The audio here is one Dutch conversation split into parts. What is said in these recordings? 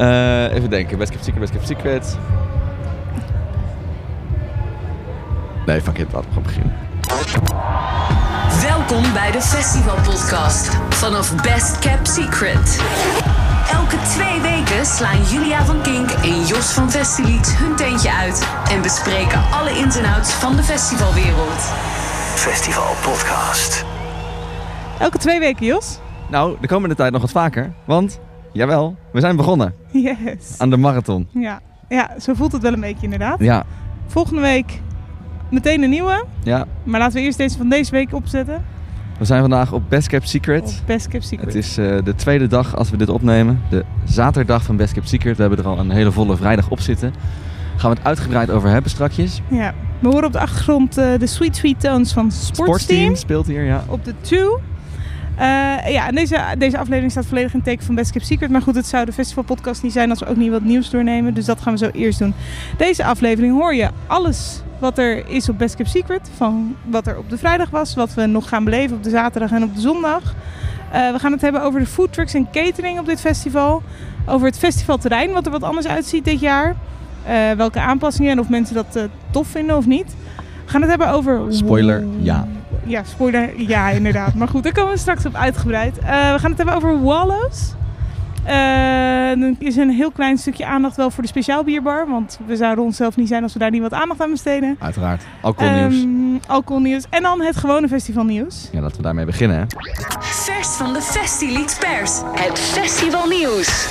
Eh, even denken. Best Kept Secret, Best Kept Secret. Nee, fuck it. Laten we gewoon beginnen. Welkom bij de Festival Podcast vanaf Best Kept Secret. Elke twee weken slaan Julia van Kink en Jos van Festilieds hun tentje uit en bespreken alle ins en outs van de festivalwereld. Festival Podcast. Elke twee weken, Jos? Nou, de komende tijd nog wat vaker. Want, jawel, we zijn begonnen Yes. aan de marathon. Ja. ja, zo voelt het wel een beetje inderdaad. Ja, Volgende week meteen een nieuwe. ja. Maar laten we eerst deze van deze week opzetten. We zijn vandaag op Best Kept Secret. Of Best Kept Secret. Het is eh, de tweede dag als we dit opnemen. De zaterdag van Best Kept Secret. We hebben er al een hele volle vrijdag op zitten. Gaan we het uitgebreid over hebben strakjes. Ja. We horen op de achtergrond eh, de Sweet Sweet Tones van Sportsteam. speelt hier, ja. Op de 2. Ja, en deze, deze aflevering staat volledig in het teken van Best Kept Secret. Maar goed, het zou de festivalpodcast niet zijn als we ook niet wat nieuws doornemen. Dus dat gaan we zo eerst doen. Deze aflevering hoor je alles wat er is op Best Kept Secret. Van wat er op de vrijdag was, wat we nog gaan beleven op de zaterdag en op de zondag. Eh, we gaan het hebben over de food trucks en catering op dit festival. Over het festivalterrein, wat er wat anders uitziet dit jaar. Eh, welke aanpassingen en of mensen dat eh, tof vinden of niet. We gaan het hebben over... Spoiler, ja. Ja, spoiler, ja inderdaad. maar goed, daar komen we straks op uitgebreid. Eh, we gaan het hebben over Wallows. Eh, er is een heel klein stukje aandacht wel voor de speciaal bierbar. Want we zouden onszelf niet zijn als we daar niet wat aandacht aan besteden. Uiteraard. Alcoholnieuws. Ehm, alcoholnieuws. En dan het gewone festivalnieuws. ja, laten we daarmee beginnen. Hè. Vers van de Festilieds Pers. Het festivalnieuws.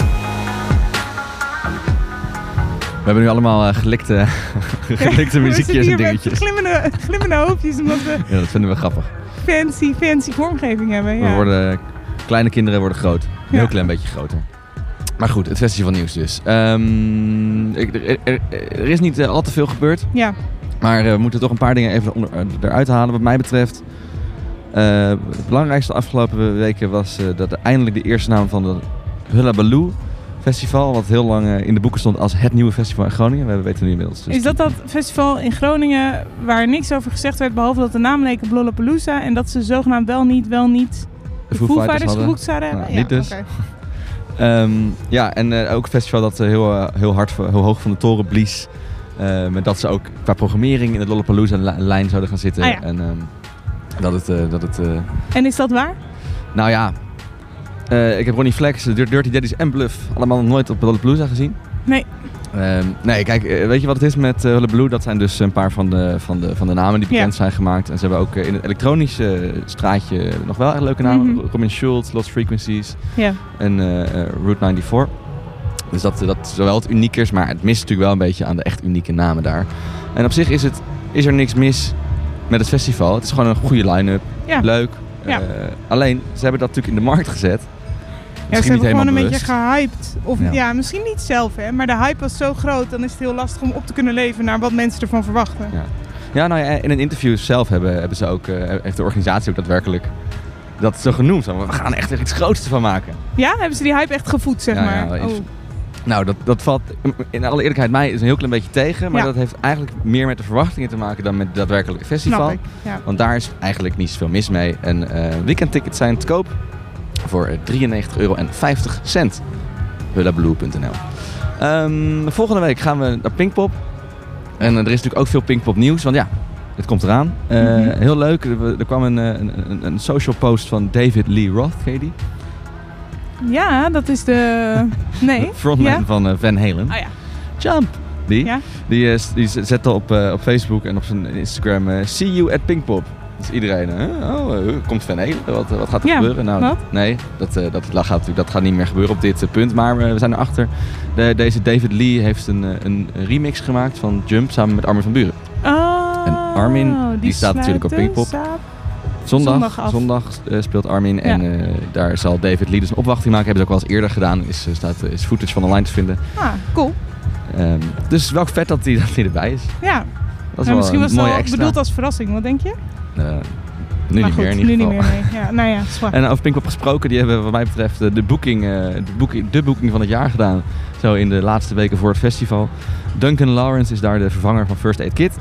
We hebben nu allemaal eh, gelikte, gelikte muziekjes en dingetjes. Glimmende, glimmende hoofdjes omdat we Ja, dat vinden we grappig. fancy, fancy vormgeving hebben. Ja. We worden, kleine kinderen worden groot. Een heel klein beetje groter. Maar goed, het festivalnieuws dus. Ehm, er, er- er is niet eh, al te veel gebeurd. ja. Maar eh, we moeten toch een paar dingen even onder, eruit halen wat mij betreft. Het belangrijkste de afgelopen weken was dat er eindelijk de eerste naam van het Hullabaloo Festival, wat heel lang eh, in de boeken stond als het nieuwe festival in Groningen. We weten nu inmiddels. dus Is dat dat festival in Groningen waar niks over gezegd werd, behalve dat de naam leek op Lollapalooza en dat ze zogenaamd wel niet, wel niet de Foo Foo Fighters geboekt zouden Nou, hebben? niet dus. Ehm, ja, en eh, ook een festival dat eh, heel, heel hard, heel hoog van de toren blies. Met dat ze ook qua programmering in de Lollapalooza-lijn zouden gaan zitten. Ah, ja. En ehm, dat het... dat het En is dat waar? nou ja, eh, ik heb Ronnie Flex, de Dirty Daddies en Bluff allemaal nog nooit op Lollapalooza gezien. Nee. Ehm, nee, kijk, eh, weet je wat het is met uh, Hullabaloo? Dat zijn dus een paar van de, van de, van de namen die bekend zijn gemaakt. En ze hebben ook eh, in het elektronische eh, straatje nog wel echt leuke namen. Mhm. Robin Schultz, Lost Frequencies Ja. en eh, eh, Route 94. Dus dat, dat zowel het uniek is, maar het mist natuurlijk wel een beetje aan de echt unieke namen daar. En op zich is, het, is er niks mis met het festival. Het is gewoon een goede line-up. Leuk. Eh, alleen, ze hebben dat natuurlijk in de markt gezet. Ja, ze Misschien hebben gewoon een beetje gehyped. Of Ja. ja. misschien niet zelf, hè. Maar de hype was zo groot, dan is het heel lastig om op te kunnen leven naar wat mensen ervan verwachten. Ja. Ja, nou ja, in een interview zelf hebben, hebben ze ook, eh, heeft de organisatie ook daadwerkelijk dat zo genoemd. We gaan echt er iets groots van maken. Ja, hebben ze die hype echt gevoed, zeg Ja, maar? ja, oh. Nou, dat, dat valt in alle eerlijkheid mij is een heel klein beetje tegen. Maar Ja. dat heeft eigenlijk meer met de verwachtingen te maken dan met het daadwerkelijke festival. Snap ik. Ja. Want daar is eigenlijk niet zoveel mis mee. En eh weekendtickets zijn te koop voor eh, 93,50 euro. Hullablue.nl Ehm, Volgende week gaan we naar Pinkpop. En eh, er is natuurlijk ook veel Pinkpop nieuws. Want ja, het komt eraan. Eh, Mhm. Heel leuk. Er, er kwam een, eh, een, een, een social post van David Lee Roth. Ken je die? ja, dat is de... Nee. Frontman Ja? van eh, Van Halen. Ah ja. Jump! Die, Ja? die, eh, die zette op, eh, op Facebook en op zijn Instagram... eh, See you at Pinkpop. Dus iedereen, hè? oh, eh, komt Van Halen? Wat, wat gaat er Ja, gebeuren? Nou, wat? Nee, dat, eh, dat, dat, gaat, dat gaat niet meer gebeuren op dit eh, punt. Maar eh, we zijn erachter. De, deze David Lee heeft een, eh, een remix gemaakt van Jump samen met Armin van Buren. Oh, En Armin, die staat natuurlijk op Pinkpop. Zondag, Zondag eh, speelt Armin en eh, daar zal David Lee dus een opwachting maken. Hebben ze ook wel eens eerder gedaan. Is, eh, staat, is footage van online te vinden. Ah, cool. Ehm, dus wel vet dat hij, dat erbij is. Ja, Dat is wel misschien een was het mooie wel extra. bedoeld als verrassing. Wat denk je? Eh, nu maar niet goed, meer in ieder nu geval. niet meer, nee. Ja, nou ja. En over Pinkpop gesproken, die hebben wat mij betreft eh, de boeking, eh, de boeking, de boeking van het jaar gedaan. Zo in de laatste weken voor het festival. Duncan Lawrence is daar de vervanger van First Aid Kit.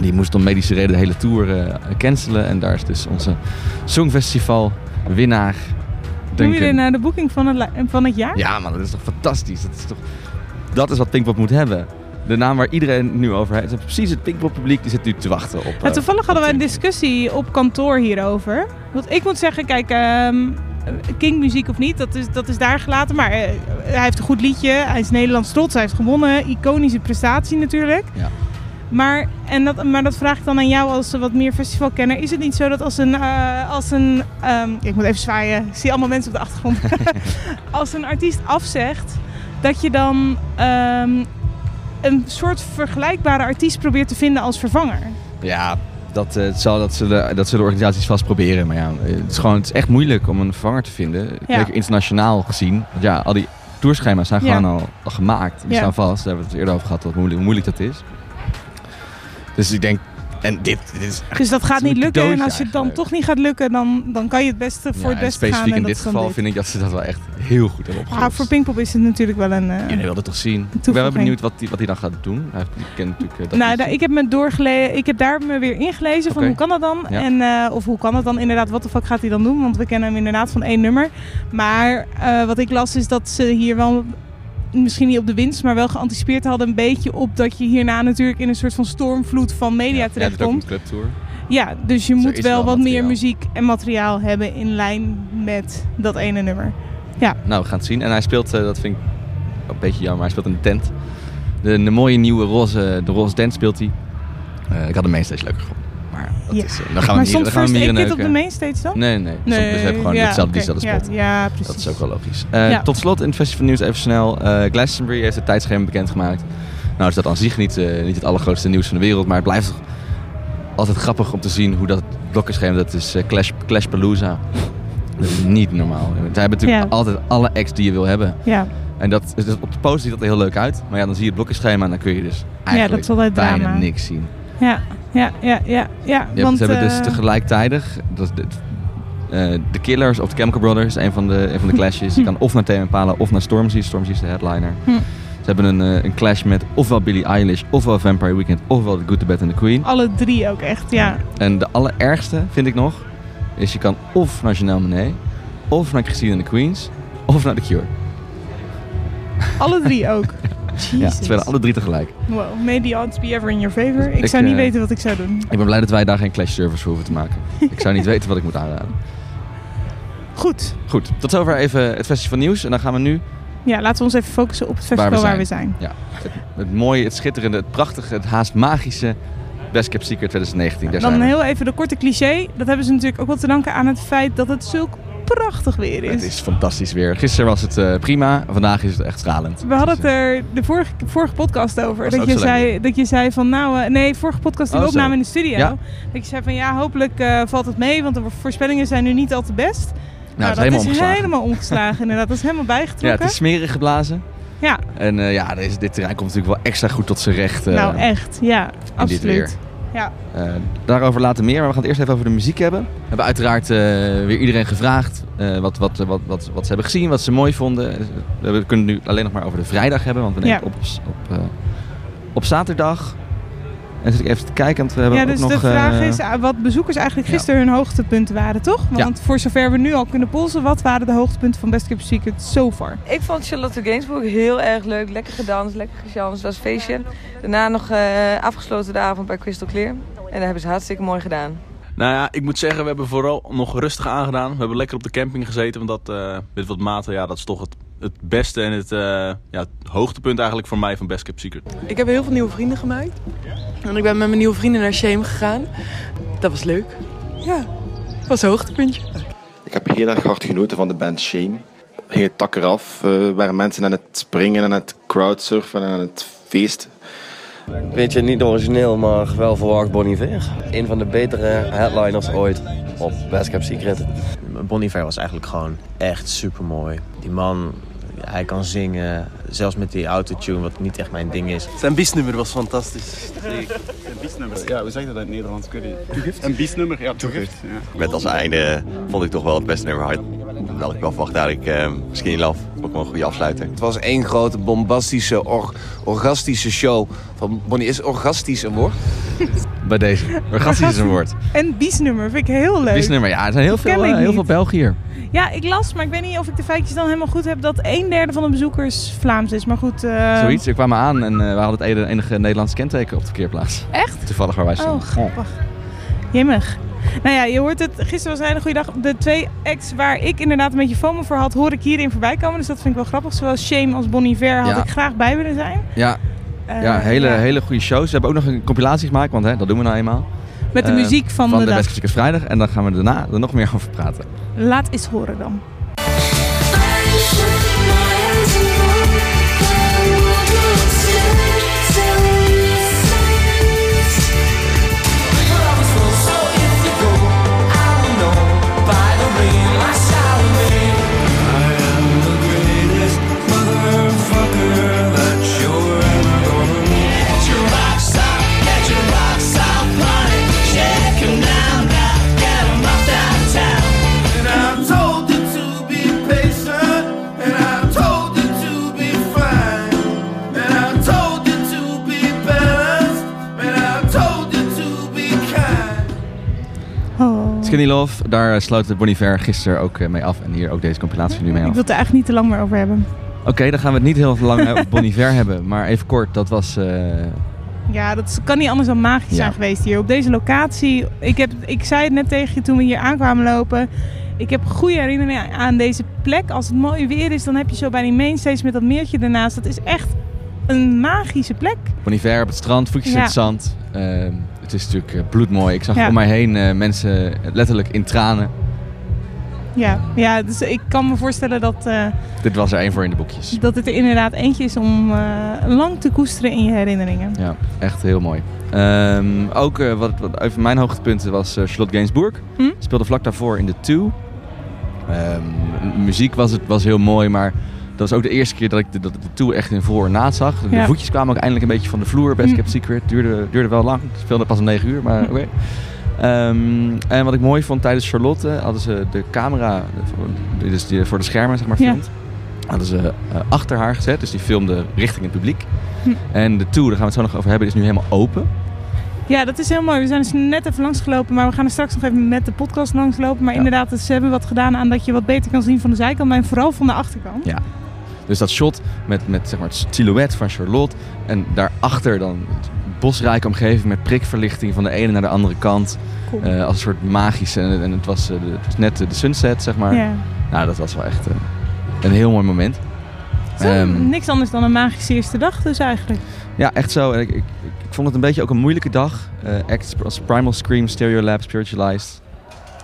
Die moest om medische reden de hele tour cancelen. En daar is dus onze Songfestival winnaar denken... dit nou de boeking van het, van het jaar? Ja, man, dat is toch fantastisch. Dat is toch... Dat is wat Pinkpop moet hebben. De naam waar iedereen nu over heeft. Precies het Pinkpop publiek die zit nu te wachten op... Ja, eh, toevallig hadden wij een discussie op kantoor hierover. Want ik moet zeggen, kijk, ehm King muziek of niet, dat is, dat is daar gelaten. Maar eh, hij heeft een goed liedje, hij is Nederlands trots, hij heeft gewonnen. Iconische prestatie natuurlijk. Ja. Maar, en dat, maar dat vraag ik dan aan jou als wat meer festivalkenner. Is het niet zo dat als een, eh, als een ehm, ik moet even zwaaien, ik zie allemaal mensen op de achtergrond. als een artiest afzegt, dat je dan ehm, een soort vergelijkbare artiest probeert te vinden als vervanger? Ja, dat, eh, zal, dat, zullen, dat zullen organisaties vast proberen. Maar ja, het is, gewoon, het is echt moeilijk om een vervanger te vinden. Ja. Zeker internationaal gezien. Want ja, al die tourschema's zijn Ja. gewoon al, al gemaakt. Die Ja. staan vast. Daar hebben we het eerder over gehad, wat moeilijk, hoe moeilijk dat is. Dus ik denk... En dit, dit is Dus dat gaat niet lukken. En als je het dan toch niet gaat lukken, dan, dan kan je het beste voor het beste gaan. specifiek en in dat dit geval vind ik dat ze dat wel echt heel goed hebben opgelost. voor Pinkpop is het natuurlijk wel een... eh, Iedereen wilde het toch zien. Ik ben wel benieuwd wat hij wat hij dan gaat doen. Hij heeft, ik ken natuurlijk eh, dat nou, ik heb me doorgelezen. Ik heb daar me weer ingelezen van hoe kan dat dan? En, eh, of hoe kan dat dan inderdaad? Wat de fuck gaat hij dan doen? Want we kennen hem inderdaad van één nummer. Maar wat ik las is dat ze hier wel misschien niet op de winst, maar wel geanticipeerd hadden een beetje op dat je hierna natuurlijk in een soort van stormvloed van media ja, ja, terechtkomt. een clubtour. Ja, dus je Dus moet wel wel wat meer muziek en materiaal hebben in lijn met dat ene nummer. Nou, we gaan het zien. En hij speelt, eh, dat vind ik een beetje jammer, hij speelt in de tent. De, de mooie nieuwe roze, de roze tent speelt hij. Eh, ik had de mainstage leuker gevonden. Maar dat Ja. is, eh, dan gaan we maar we First Aid Kit op de mainstage dan? Nee, nee. nee. dus we hebben gewoon ja, hetzelfde, diezelfde Ja, spot. Ja, precies. Dat is ook wel logisch. Eh, Ja. Tot slot in het festival nieuws even snel. Eh Glastonbury heeft het tijdschema bekendgemaakt. Nou is dat aan zich niet, niet het allergrootste nieuws van de wereld. Maar het blijft toch altijd grappig om te zien hoe dat blokkenschema... Dat is eh, Clash, Clashpalooza. Dat is niet normaal. Zij hebben natuurlijk Ja. altijd alle acts die je wil hebben. Ja, En dat, dus op de poster ziet dat er heel leuk uit. Maar ja, dan zie je het blokkenschema en dan kun je dus eigenlijk dat is altijd bijna drama. niks zien. ja, ja, ja, ja. ja Ja, want, ze hebben dus eh, tegelijkertijdig... Dat, dit- eh, The Killers of The Chemical Brothers, een van de, een van de clashes. Je kan of naar Tame Impala of naar Stormzy. Stormzy is de headliner. Hm. Ze hebben een, eh, een clash met ofwel Billie Eilish, ofwel Vampire Weekend, ofwel The Good, The Bad and The Queen. Alle drie ook echt, ja. En de allerergste, vind ik nog, is je kan of naar Janelle Monáe, of naar Christine and the Queens, of naar The Cure. Alle drie ook. Ja, ze spelen alle drie tegelijk. Wow, may the odds be ever in your favor. Ik, Ik, zou niet eh, weten wat ik zou doen. Ik ben blij dat wij daar geen clash service voor hoeven te maken. ik zou niet weten wat ik moet aanraden. Goed. Goed, tot zover even het festival nieuws. En dan gaan we nu Ja, laten we ons even focussen op het festival Waar we waar we zijn. Ja, het, het mooie, het schitterende, het prachtige, het haast magische Best Kept Secret 2019. Daar Dan zijn heel even de korte cliché. Dat hebben ze natuurlijk ook wel te danken aan het feit dat het zulk prachtig weer is. Het is fantastisch weer. Gisteren was het eh, prima, vandaag is het echt stralend. We hadden het Dus, eh, er de vorige, vorige podcast over. Dat je, zei, dat je zei van nou... eh, nee, vorige podcast die Oh, we zo. opnamen in de studio. Ja. Dat je zei van ja, hopelijk valt het mee. Want de voorspellingen zijn nu niet al te best. nou, het is dat helemaal is omgeslagen. helemaal omgeslagen inderdaad. Dat is helemaal Ja, bijgetrokken. het is smerig geblazen. Ja, En ja, deze, dit terrein komt natuurlijk wel extra goed tot zijn recht. nou echt. Ja, absoluut. weer. Ja. eh, daarover later meer, maar we gaan het eerst even over de muziek hebben. We hebben uiteraard eh, weer iedereen gevraagd eh, wat, wat, wat, wat, wat ze hebben gezien, wat ze mooi vonden. We kunnen het nu alleen nog maar over de vrijdag hebben, want we nemen Ja. op, op, eh, op zaterdag. En zit ik even te kijken, want we hebben Ja, ook dus nog... de vraag eh, is ah, wat bezoekers eigenlijk ja. gisteren hun hoogtepunten waren, toch? Want voor zover we nu al kunnen polsen, wat waren de hoogtepunten van Best Kept Secret so far? Ik vond Charlotte Gainsbourg heel erg leuk. Lekker gedanst, lekker gejanst. Dat was een feestje. Daarna nog eh, afgesloten de avond bij Crystal Clear. En dat hebben ze hartstikke mooi gedaan. Nou ja, ik moet zeggen, we hebben vooral nog rustig aangedaan. We hebben lekker op de camping gezeten, want dat eh, met wat maten, ja, dat is toch het, het beste en het, eh, ja, het hoogtepunt eigenlijk voor mij van Best Kept Secret. Ik heb heel veel nieuwe vrienden gemaakt. En ik ben met mijn nieuwe vrienden naar Shame gegaan. Dat was leuk. Ja, dat was een hoogtepuntje. Ik heb heel erg hard genoten van de band Shame. Ging het tak eraf, eh waren mensen aan het springen, aan het crowdsurfen en aan het feesten. Beetje niet origineel, maar wel verwacht Bon Iver. Een van de betere headliners ooit op Best Kept Secret. Bon Iver was eigenlijk gewoon echt super mooi. Die man, hij kan zingen, zelfs met die autotune, wat niet echt mijn ding is. Zijn biesnummer was fantastisch. Een biesnummer. Ja, hoe zeg je dat in het Nederlands? Niet. Een biesnummer? Ja, toegift. Ja. Met als einde vond ik toch wel het beste nummer hard. Dat ik wel verwacht eigenlijk eh, Skinny Love. Ook wel een goede afsluiter. Het was één grote bombastische, or- orgastische show. Van Bonnie is orgastisch een woord? bij deze. Orgastisch is een woord. En biesnummer vind ik heel leuk. Biesnummer, ja, er zijn heel Dat veel, eh, heel niet. veel Belgen hier. Ja, ik las, maar ik weet niet of ik de feitjes dan helemaal goed heb... dat een derde van de bezoekers Vlaams is. Maar goed... eh, Zoiets. We kwamen aan en eh, we hadden het enige Nederlandse kenteken op de verkeerplaats. Echt? Toevallig waar wij staan. Oh, grappig. Jemmig. Nou ja, je hoort het. Gisteren was een hele goede dag. De twee acts waar ik inderdaad een beetje FOMO voor had, hoor ik hierin voorbij komen. Dus dat vind ik wel grappig. Zowel Shame als Bon Iver had Ja. ik graag bij willen zijn. Ja, Eh, ja, hele, ja. hele goede shows. We hebben ook nog een compilatie gemaakt, want hè, dat doen we nou eenmaal. Met de Eh, muziek van, van de, de dag. West Vrijdag. En dan gaan we daarna er nog meer over praten. Laat eens horen dan. Skinny Love, daar eh, sloot de Bon Iver gisteren ook eh, mee af. En hier ook deze compilatie nu mee Ik af. wil het er eigenlijk niet te lang meer over hebben. Oké, dan gaan we het niet heel lang eh, over Iver hebben. Maar even kort, dat was... Ja, dat kan niet anders dan magisch Ja. zijn geweest hier. Op deze locatie. Ik, heb, ik zei het net tegen je toen we hier aankwamen lopen. Ik heb goede herinneringen aan deze plek. Als het mooi weer is, dan heb je zo bij die mainstage met dat meertje ernaast. Dat is echt een magische plek. Bon Iver op het strand, voetjes in het zand. Eh, het is natuurlijk eh, bloedmooi. Ik zag Ja. om mij heen eh, mensen letterlijk in tranen. Ja, ja dus ik kan me voorstellen dat, eh, Dit was er één voor in de boekjes. dat het er inderdaad eentje is om eh, lang te koesteren in je herinneringen. Ja, echt heel mooi. Ehm, ook eh, wat, wat even mijn hoogtepunten was eh, Charlotte Gainsbourg. Hm? Speelde vlak daarvoor in de Two. Ehm, muziek was, het, was heel mooi, maar dat was ook de eerste keer dat ik de, dat ik de Two echt in voor en naad zag. De Ja. voetjes kwamen ook eindelijk een beetje van de vloer. Best Hm. Kept Secret duurde, duurde wel lang. Het speelde pas om 9 uur, maar Hm. oké. Ehm, en wat ik mooi vond tijdens Charlotte hadden ze de camera, die dus die voor de schermen zeg maar Ja. filmt, hadden ze eh, achter haar gezet. Dus die filmde richting het publiek. Hm. En de Two, daar gaan we het zo nog over hebben, is nu helemaal open. Ja, dat is heel mooi. We zijn dus net even langsgelopen, maar we gaan er straks nog even met de podcast langslopen. Maar inderdaad, ze hebben wat gedaan aan dat je wat beter kan zien van de zijkant, maar vooral van de achterkant. Ja. Dus dat shot met, met zeg maar, het silhouet van Charlotte. En daarachter dan het bosrijke omgeving met prikverlichting van de ene naar de andere kant. Cool. Eh, als een soort magische. En, en het, was, eh, de- het was net de sunset, zeg maar. Nou, dat was wel echt eh, een heel mooi moment. Zo, Ehm, niks anders dan een magische eerste dag dus eigenlijk. ja, echt zo. En Ik, ik, ik vond het een beetje ook een moeilijke dag. Acts als Primal Scream, Stereo Lab, Spiritualized.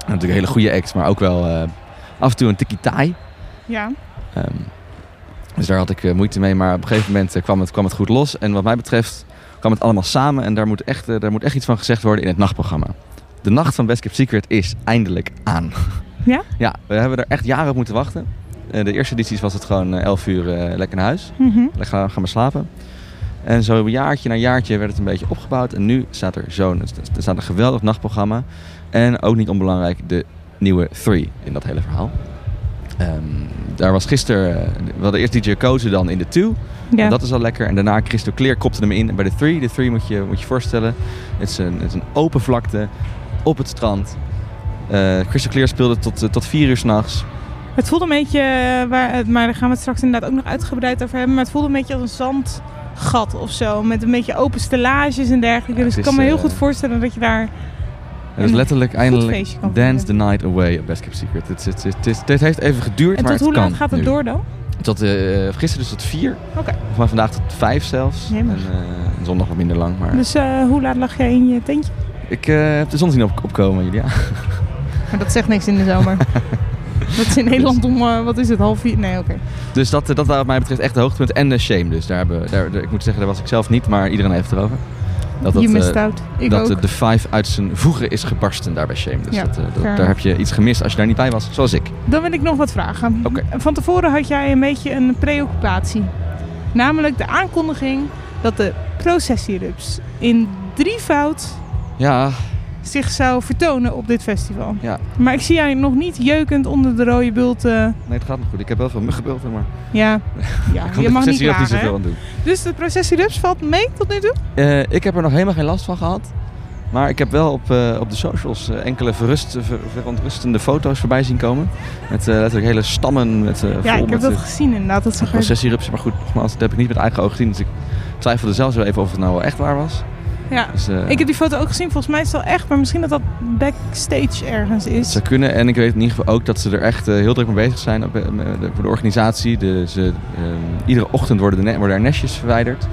Natuurlijk hele goede acts, maar ook wel af en toe een tikkie taai. Ja. Ehm, dus daar had ik eh, moeite mee, maar op een gegeven moment eh, kwam, het, kwam het goed los. En wat mij betreft kwam het allemaal samen en daar moet, echt, eh, daar moet echt iets van gezegd worden in het nachtprogramma. De nacht van Best Kept Secret is eindelijk aan. Ja? Ja, we hebben er echt jaren op moeten wachten. De eerste edities was het gewoon eh, 11 uur lekker naar huis. Mhm. Lekker gaan, gaan we slapen. En zo jaartje na jaartje werd het een beetje opgebouwd. En nu staat er zo'n er staat een geweldig nachtprogramma. En ook niet onbelangrijk, de nieuwe Three in dat hele verhaal. Ehm, daar was gisteren, eh, we hadden eerst DJ Kozen dan in de Two. Ja. En dat is al lekker. En daarna Christo Clear kopte hem in. Bij de Three, de Three moet je moet je voorstellen. Het is een, het is een open vlakte op het strand. Eh Christo Clear speelde tot, eh, tot vier uur s'nachts. Het voelde een beetje, waar, maar daar gaan we het straks inderdaad ook nog uitgebreid over hebben. Maar het voelde een beetje als een zandgat of zo. Met een beetje open stellages en dergelijke. dus ik kan me heel goed voorstellen dat je daar... Het is letterlijk eindelijk Dance the Night Away op Best Kept Secret. Het, heeft even geduurd, En maar tot het hoe kan laat gaat het nu. door dan? Tot, eh, gisteren dus tot vier. Oké. Van vandaag tot vijf zelfs. En, eh, zondag wat minder lang. Maar Dus eh, hoe laat lag jij in je tentje? ik heb de zon zien op, opkomen, Julia. Maar dat zegt niks in de zomer. dat is in Nederland om, wat is het, half vier? Nee, oké. Dus dat, dat wat mij betreft echt de hoogtepunt. En de shame dus. Daar hebben, daar- ik moet zeggen, daar was ik zelf niet, maar iedereen heeft het erover. Dat, dat. Ik dat ook. eh, de Five uit zijn voegen is gebarsten daar bij Shame. Dus Ja, dat, eh, dat- daar heb je iets gemist als je daar niet bij was, zoals ik. Dan wil ik nog wat vragen. Van tevoren had jij een beetje een preoccupatie. Namelijk de aankondiging dat de processierups in drievoud Ja, zich zou vertonen op dit festival. ja. Maar ik zie jij nog niet jeukend onder de rode bult. eh, Nee, het gaat nog goed. Ik heb wel veel muggenbulten, maar ja, ja je mag niet niet zoveel aan doen. Dus de processierups valt mee tot nu toe? Eh, ik heb er nog helemaal geen last van gehad. Maar ik heb wel op, eh, op de socials enkele verrust, ver- verontrustende foto's voorbij zien komen. Met letterlijk hele stammen met eh, Ja, vol ik heb dat gezien inderdaad. Dat er... processierupsen. Maar goed, nogmaals, dat heb ik niet met eigen ogen gezien. Dus ik twijfelde zelfs wel even of het nou wel echt waar was. Ja. Dus, eh, Ik heb die foto ook gezien. Volgens mij is het wel echt, maar misschien dat dat backstage ergens is. zou kunnen. En ik weet in ieder geval ook dat ze er echt eh, heel druk mee bezig zijn op, eh, de- voor de organisatie. De, ze, ehm, iedere ochtend worden, de worden er nestjes verwijderd.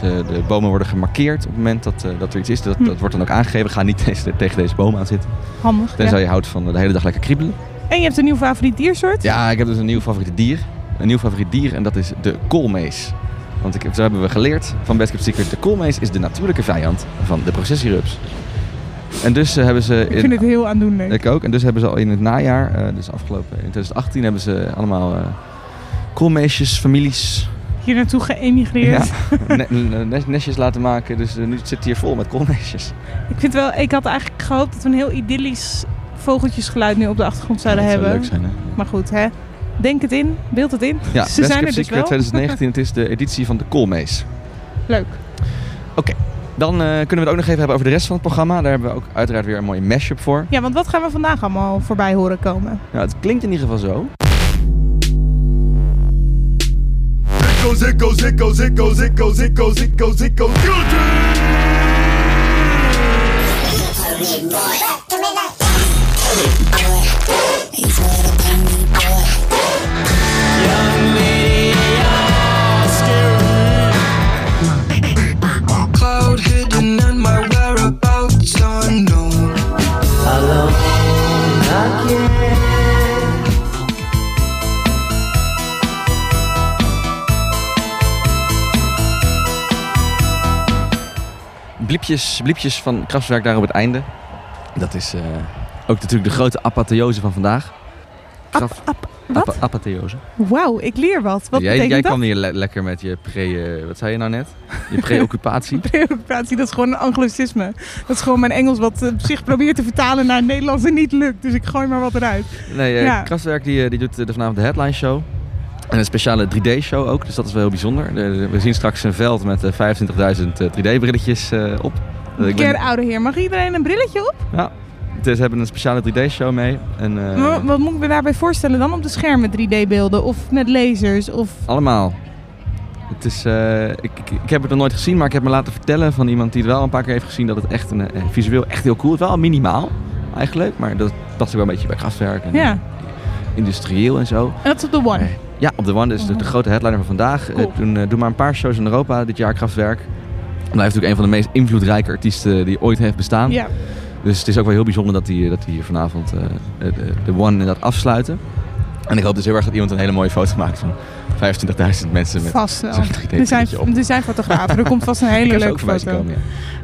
Ze- de bomen worden gemarkeerd op het moment dat, dat er iets is. Dat, dat wordt dan ook aangegeven. Ga niet tegen deze boom aan zitten. Handig. Tenzij ja. je houdt van de hele dag lekker kriebelen. En je hebt een nieuw favoriet diersoort? Ja, ik heb dus een nieuw favoriet dier. Een nieuw favoriet dier en dat is de koolmees. Want ik, zo hebben we geleerd van Best Kept Secret. De koolmees is de natuurlijke vijand van de processierups. En dus eh, hebben ze... Ik vind het heel aandoenlijk. Ik ook. En dus hebben ze al in het najaar, eh, dus afgelopen in 2018, hebben ze allemaal eh koolmeesjes, families, Hier naartoe geëmigreerd. ja, ne- ne- nestjes laten maken. Dus nu zit het hier vol met koolmeesjes. Ik vind wel, ik had eigenlijk gehoopt dat we een heel idyllisch vogeltjesgeluid nu op de achtergrond zouden dat zou hebben. leuk zijn, hè? Maar goed, hè. Denk het in, beeld het in. Ja, Ze Best zijn er dus wel. 2019. Het is de editie van de koolmees. Leuk. Oké, dan eh, kunnen we het ook nog even hebben over de rest van het programma. Daar hebben we ook uiteraard weer een mooie mashup voor. Ja, want wat gaan we vandaag allemaal voorbij horen komen? Nou, het klinkt in ieder geval zo. Bliepjes, bliepjes van Kraftwerk daar op het einde. Dat is eh, ook natuurlijk de grote apotheose van vandaag. Wat? Apa- apotheose. Wauw, ik leer wat. Wat jij jij dat? kwam hier le- lekker met je pre... eh, wat zei je nou net? Je preoccupatie. Preoccupatie, dat is gewoon een anglicisme. Dat is gewoon mijn Engels wat eh, zich probeert te vertalen naar het Nederlands en niet lukt. Dus ik gooi maar wat eruit. Nee, Ja. Kraftwerk die, die doet de vanavond de headline show. En een speciale 3D-show ook, dus dat is wel heel bijzonder. De- de- we zien straks een veld met eh, 25.000 3D-brilletjes op. Eh, ik ben- Ker oude heer, mag iedereen een brilletje op? Ja, dus ze hebben een speciale 3D-show mee. En, eh, Maar wat, moet ik me daarbij voorstellen dan op de schermen 3D-beelden? Of met lasers? Of... Allemaal. Het is, eh, ik, ik, heb het nog nooit gezien, maar ik heb me laten vertellen van iemand die het wel een paar keer heeft gezien dat het echt een, eh, visueel echt heel cool is. Wel minimaal eigenlijk, maar dat past ook wel een beetje bij krachtwerk en Ja. industrieel en zo. En dat is op de One. Ja, op de One, dus de, de grote headliner van vandaag. Cool. Eh, doen, eh, doen maar een paar shows in Europa dit jaar hij heeft natuurlijk een van de meest invloedrijke artiesten die ooit heeft bestaan. Ja. Dus het is ook wel heel bijzonder dat hij, dat hij hier vanavond eh, de, de, One inderdaad afsluiten. En ik hoop dus heel erg dat iemand een hele mooie foto maakt van 25.000 mensen met Vast wel. zo'n 3D Er zijn, er zijn fotografen. Er komt vast een hele leuke foto. komen,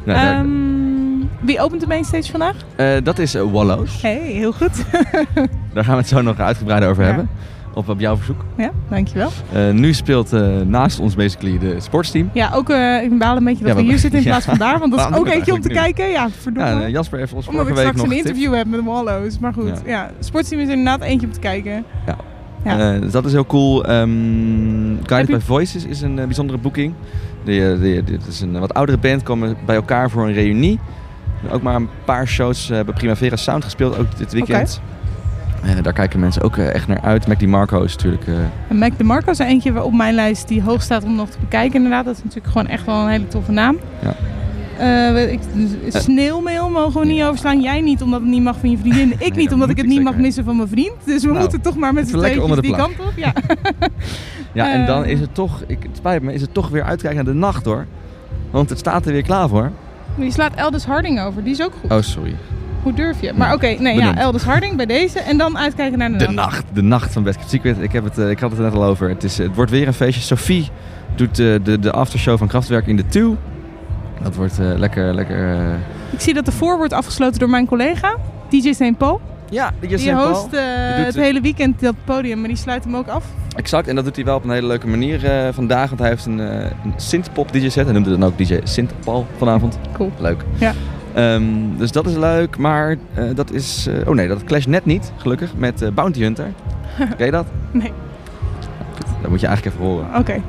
ja. Nou, Ehm, wie opent de mainstage vandaag? eh, dat is eh, Wallows. Hey, heel goed. Daar gaan we het zo nog uitgebreider over Ja. hebben. Op, op jouw verzoek. ja, dankjewel. Eh, nu speelt eh, naast ons basically de sportsteam. Ja, ook uh, ik baal een beetje dat Ja, we hier zitten in plaats van daar. Want dat is ook eentje om te kijken. Ja, verdomme. Jasper heeft ons Omdat ik straks nog een interview heb met de Wallows. Maar goed, Ja. Sportsteam is inderdaad eentje om te kijken. Ja. Ja. Dat is heel cool. Ehm Guided by Voices is een bijzondere boeking. Dit is een wat oudere band, komen bij elkaar voor een reunie. Ook maar een paar shows hebben Primavera Sound gespeeld, ook dit weekend. Daar kijken mensen ook eh, echt naar uit. Mac DiMarco is natuurlijk... eh, Mac DeMarco is er eentje op mijn lijst die hoog staat om nog te bekijken. Inderdaad, dat is natuurlijk gewoon echt wel een hele toffe naam. Ja. Eh, ik, sneeuwmail mogen we niet overslaan. Jij niet, omdat het niet mag van je vriendin. Ik niet, omdat ik het niet mag missen van mijn vriend. Dus we Nou, moeten toch maar met z'n de die kant op. Ja. ja, en dan Eh. is het toch... Ik, het spijt me, is het toch weer uitkijken naar de nacht hoor. Want het staat er weer klaar voor. Maar je slaat Elders Harding over, die is ook goed. Oh, sorry. Hoe durf je? Maar oké, nee, ja. Elders Harding bij deze. En dan uitkijken naar de, De nacht, de nacht van Best Kept Secret. Ik, heb het, eh, ik had het er net al over. Het, is, het wordt weer een feestje. Sophie doet eh, de, de aftershow van Kraftwerk in de Two. Dat wordt eh, lekker, lekker... Ik zie dat de voor wordt afgesloten door mijn collega, DJ St. Paul. Ja, DJ Die St. Paul. host Die doet het hele weekend dat podium, maar die sluit hem ook af. Exact, en dat doet hij wel op een hele leuke manier vandaag. Want hij heeft een, een synthpop DJ set. Hij noemde dan ook DJ Synth Paul vanavond. Cool. Leuk. Ja. Ehm, dus dat is leuk, maar eh, dat is... eh, oh nee, dat clash net niet, gelukkig, met eh, Bounty Hunter. Ken je dat? Nee. Dat moet je eigenlijk even horen. Oké.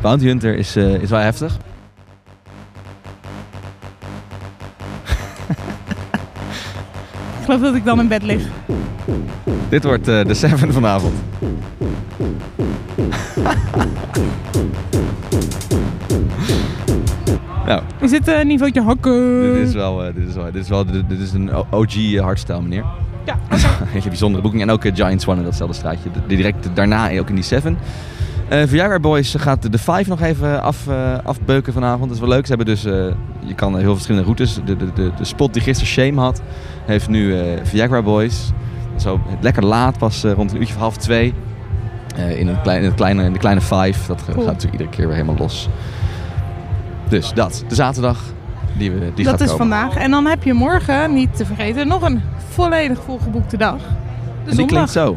Bounty Hunter is, is wel heftig. geloof dat ik dan in bed lig. Dit wordt de Seven vanavond. nou, Is dit een niveautje hakken? dit is wel, eh, dit is wel, dit is wel dit, is een OG hardstyle meneer. Ja, Hele bijzondere boeking. En ook eh, Giant Swan in datzelfde straatje. Direct daarna ook in die Seven. Eh Viagra Boys gaat de- Five nog even af, eh, afbeuken vanavond. Dat is wel leuk. Ze hebben dus, eh, je kan heel verschillende routes. De, de, de, de spot die gisteren Shame had, heeft nu eh Viagra Boys. Zo lekker laat, pas eh, rond een uurtje of half twee. Eh, in, een klein, in, kleine, in de kleine Five. Dat eh, Cool. gaat natuurlijk iedere keer weer helemaal los. Dus dat, de zaterdag, die, we, die dat gaat is komen. vandaag. En dan heb je morgen, niet te vergeten, nog een volledig volgeboekte dag. De En die zondag. klinkt zo.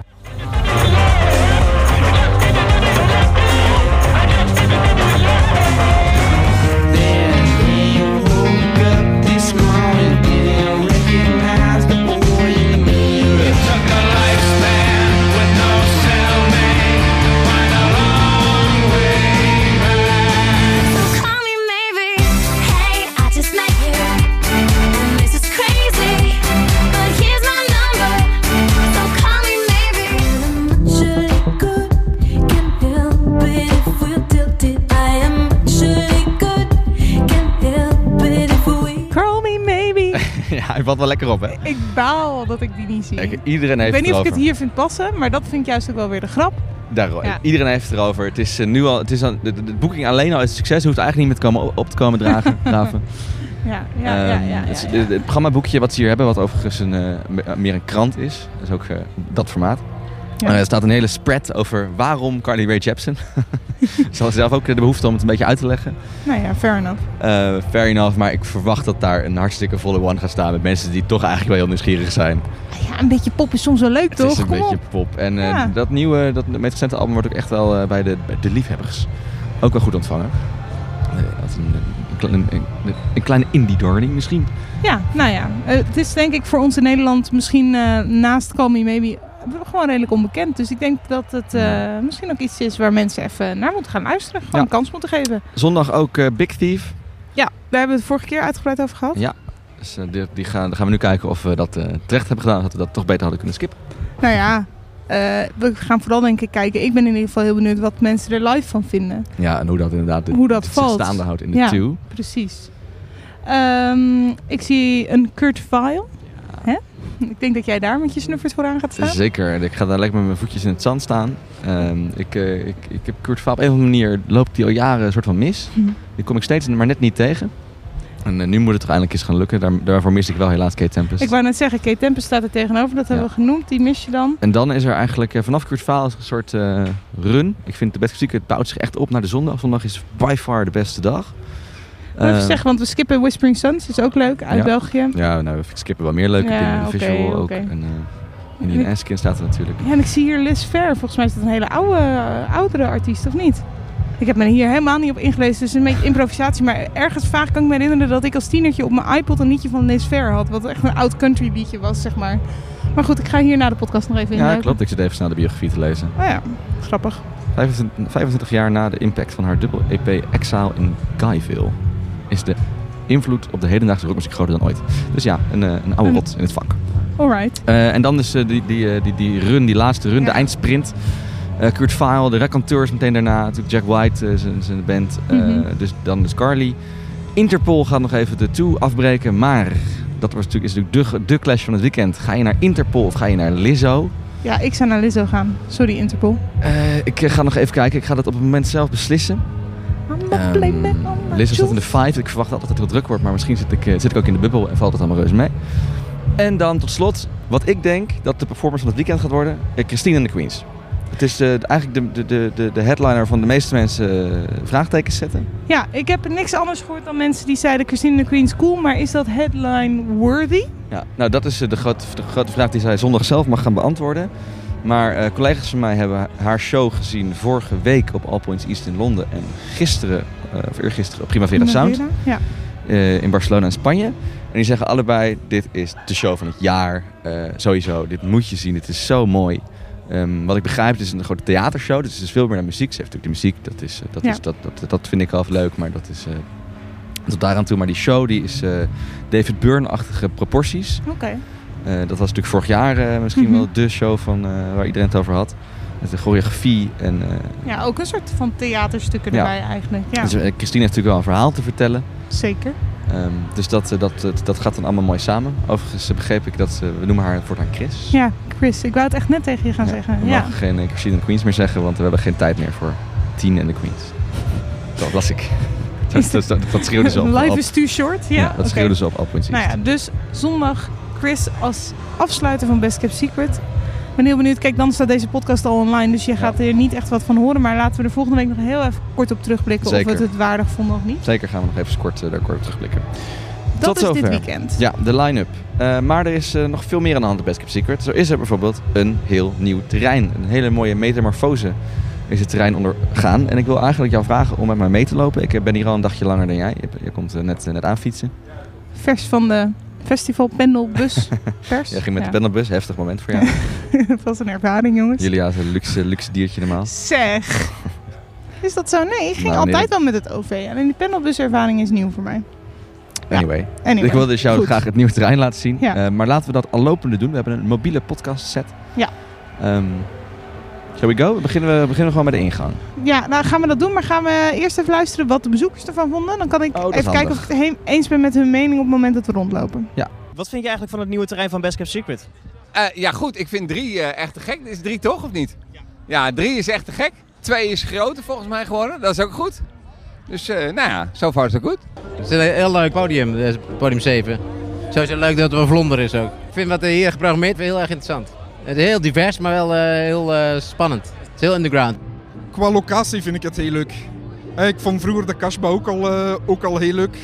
Ja, hij valt wel lekker op, hè? ik baal dat ik die niet zie. Iedereen ik heeft weet niet of ik het hier vind passen, maar dat vind ik juist ook wel weer de grap. Daarom. Ja. Iedereen heeft het erover. Het is eh, nu al, het is al, de, de, de boeking alleen al is succes. Hoeft eigenlijk niet meer te komen, op te komen dragen. Ja, ja, ja, Ehm, ja. het, het programmaboekje wat ze hier hebben, wat overigens een, eh, me- meer een krant is. Dat is ook eh, dat formaat. Ja. Eh, er staat een hele spread over waarom Carly Rae Jepsen. ze had zelf ook de behoefte om het een beetje uit te leggen. Nou ja, fair enough. Eh, fair enough, maar ik verwacht dat daar een hartstikke volle one gaat staan met mensen die toch eigenlijk wel heel nieuwsgierig zijn. Ja, een beetje pop is soms wel leuk, Het toch? is een Kom beetje op. pop. En eh, Ja. dat nieuwe, dat meest recente album wordt ook echt wel bij, de, bij de liefhebbers ook wel goed ontvangen. Een, een, een, kleine indie darling misschien. Ja, nou ja. het is denk ik voor ons in Nederland misschien naast Call Me Maybe gewoon redelijk onbekend. Dus ik denk dat het eh, misschien ook iets is waar mensen even naar moeten gaan luisteren. Gewoon Ja. een kans moeten geven. Zondag ook eh, Big Thief. Ja, daar hebben we het vorige keer uitgebreid over gehad. Ja. Dus eh, die, die gaan, dan gaan we nu kijken of we dat terecht hebben gedaan. Dat we dat toch beter hadden kunnen skippen. Nou ja, we gaan vooral denk ik kijken. Ik ben in ieder geval heel benieuwd wat mensen er live van vinden. Ja, en hoe dat inderdaad de, Hoe dat valt. staande houdt in de ja, two. precies. Ehm, ik zie een Kurt Vile. Ik denk dat jij daar met je snuffert vooraan gaat staan. Zeker, ik ga daar lekker met mijn voetjes in het zand staan. Ehm, ik, eh, ik, ik heb Kurt Vaal op een of andere manier loopt die al jaren een soort van mis. Mhm. Die kom ik steeds maar net niet tegen. En eh, nu moet het er eindelijk eens gaan lukken. Daar, daarvoor mis ik wel helaas Kate Tempest. Ik wou net zeggen, Kate Tempest staat er tegenover. Dat hebben we genoemd. Die mis je dan. En dan is er eigenlijk eh, vanaf Kurt Vaal een soort run. Ik vind de beste muziek, het bouwt zich echt op naar de zondag. Zondag is by far de beste dag. Even Eh, zeggen, want we skippen Whispering Suns. Is ook leuk, uit ja. België. Ja, nou, we skippen wel meer leuke Ja, dingen. De oké, visual ook. En uh, En Indian Askin staat er natuurlijk. Ja, en ik zie hier Liz Fair. Volgens mij is dat een hele oude, eh, oudere artiest, of niet? Ik heb me hier helemaal niet op ingelezen. Dus een beetje improvisatie. Maar ergens vaak kan ik me herinneren dat ik als tienertje op mijn iPod een liedje van Liz Fair had. Wat echt een oud country liedje was, zeg maar. Maar goed, ik ga hier na de podcast nog even in. Ja, klopt. Ik zit even snel de biografie te lezen. Oh ja, grappig. 25, 25 jaar na de impact van haar dubbel EP Exile in Guyville is de invloed op de hedendaagse rockmuziek groter dan ooit. Dus ja, een, eh, een oude rot in het vak. Alright. Eh, en dan is eh, die, die, eh, die, die run, die laatste run, de eindsprint. Eh, Kurt Vile, de raconteurs meteen daarna. Natuurlijk Jack White, eh, zijn- zijn band. Eh, Mhm. dus dan is Carly. Interpol gaat nog even de toe afbreken. Maar dat was natuurlijk, is natuurlijk de, de clash van het weekend. Ga je naar Interpol of ga je naar Lizzo? Ja, ik zou naar Lizzo gaan. Sorry, Interpol. Eh, ik eh, ga nog even kijken. Ik ga dat op het moment zelf beslissen. Ehm, Lizzo staat in de five. Ik verwacht altijd dat het heel druk wordt. Maar misschien zit ik, eh, zit ik ook in de bubbel en valt het allemaal reuze mee. En dan tot slot, wat ik denk dat de performance van het weekend gaat worden. eh, Christine en de Queens. Het is eh, eigenlijk de, de, de, de, de headliner van de meeste mensen vraagtekens zetten. Ja, ik heb niks anders gehoord dan mensen die zeiden Christine the Queen's cool. Maar is dat headline worthy? Ja, nou dat is de grote, de grote vraag die zij zondag zelf mag gaan beantwoorden. Maar eh, collega's van mij hebben haar show gezien vorige week op All Points East in Londen. En gisteren, eh, of eergisteren, op Primavera Sound. Ja. eh, in Barcelona en Spanje. En die zeggen allebei, dit is de show van het jaar. Sowieso, dit moet je zien, dit is zo mooi. Ehm, wat ik begrijp, het is een grote theatershow. Dus het is veel meer naar muziek. Ze heeft natuurlijk de muziek, dat, is, dat, Ja. is, dat, dat, dat vind ik al leuk. Maar dat is tot daaraan toe. Maar die show die is David Byrne-achtige proporties. Oké. Dat was natuurlijk vorig jaar eh, misschien Mhm. wel de show van, eh, waar iedereen het over had. Met de choreografie en... eh, Ja, ook een soort van theaterstukken Ja. erbij eigenlijk. Ja, dus, eh, Christine heeft natuurlijk wel een verhaal te vertellen. zeker. Ehm, dus dat, eh, dat, dat, dat gaat dan allemaal mooi samen. Overigens eh, begreep ik dat ze, we noemen haar voortaan Chris. Ja, Chris, ik wou het echt net tegen je gaan zeggen. We Ja. mogen geen eh, Christine Queens meer zeggen, want we hebben geen tijd meer voor Tien en de Queens. Dat las ik. Dat, dat, dat, dat schreeuwden ze op. Life op- is too short. Ja, dat oké. schreeuwden ze op Alpoint Nou ja, dus zondag Chris als afsluiter van Best Kept Secret. Ik ben heel benieuwd. Kijk, dan staat deze podcast al online, dus je gaat er niet echt wat van horen. Maar laten we er volgende week nog heel even kort op terugblikken Zeker. of we het het waardig vonden of niet. Zeker gaan we nog even kort, eh, daar kort op terugblikken. Dat Tot is dit zover. weekend. Ja, de line-up. Eh, maar er is eh, nog veel meer aan de hand bij Best Kept Secret. Zo is er bijvoorbeeld een heel nieuw terrein. Een hele mooie metamorfose is het terrein ondergaan. En ik wil eigenlijk jou vragen om met mij mee te lopen. Ik ben hier al een dagje langer dan jij. Je, je komt net, net aanfietsen. Vers van de festival pendelbus. Vers. Jij ging met Ja. de pendelbus. Heftig moment voor jou. dat was een ervaring, jongens. Julia is een luxe, luxe diertje normaal. Zeg. Is dat zo? Nee, ik ging Nou, altijd wel met het OV. Alleen die pendelbuservaring is nieuw voor mij. Anyway. Anyway, Ik wilde dus jou goed. graag het nieuwe terrein laten zien. Ja. Eh, maar laten we dat al lopende doen. We hebben een mobiele podcast set. Ja. Ehm shall we go? We beginnen, we beginnen gewoon met de ingang. Ja, nou gaan we dat doen, maar gaan we eerst even luisteren wat de bezoekers ervan vonden. Dan kan ik Oh, even kijken of ik het heen- eens ben met hun mening op het moment dat we rondlopen. Ja. Wat vind je eigenlijk van het nieuwe terrein van Best Kept Secret? Eh, ja, goed. Ik vind drie eh, echt te gek. Is drie toch, of niet? Ja. drie is echt te gek. Twee is groter volgens mij geworden. Dat is ook goed. Dus, eh, nou ja, zo far zo goed. Het is een heel leuk podium, podium 7. Sowieso leuk dat het wel vlonder is ook. Ik vind wat er hier geprogrammeerd wordt heel erg interessant. Het is heel divers, maar wel eh, heel eh, spannend. Het is heel underground. Qua locatie vind ik het heel leuk. Eh, Ik vond vroeger de Kasbah ook al, eh, ook al heel leuk.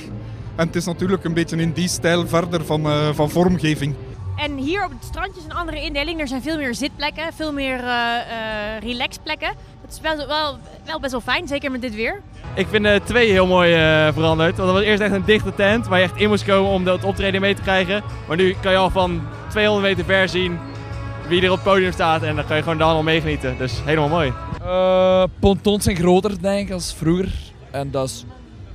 En het is natuurlijk een beetje in die stijl verder van, eh, van vormgeving. En hier op het strandje is een andere indeling. Er zijn veel meer zitplekken, veel meer eh eh, relaxplekken. Dat is wel, wel, wel best wel fijn, zeker met dit weer. Ik vind de twee heel mooi eh, veranderd. Want dat was eerst echt een dichte tent waar je echt in moest komen om dat optreden mee te krijgen. Maar nu kan je al van 200 meter ver zien wie er op het podium staat. En dan kan je gewoon dan al meegenieten. Dus helemaal mooi. Eh, pontons zijn groter, denk ik, als vroeger. En dat is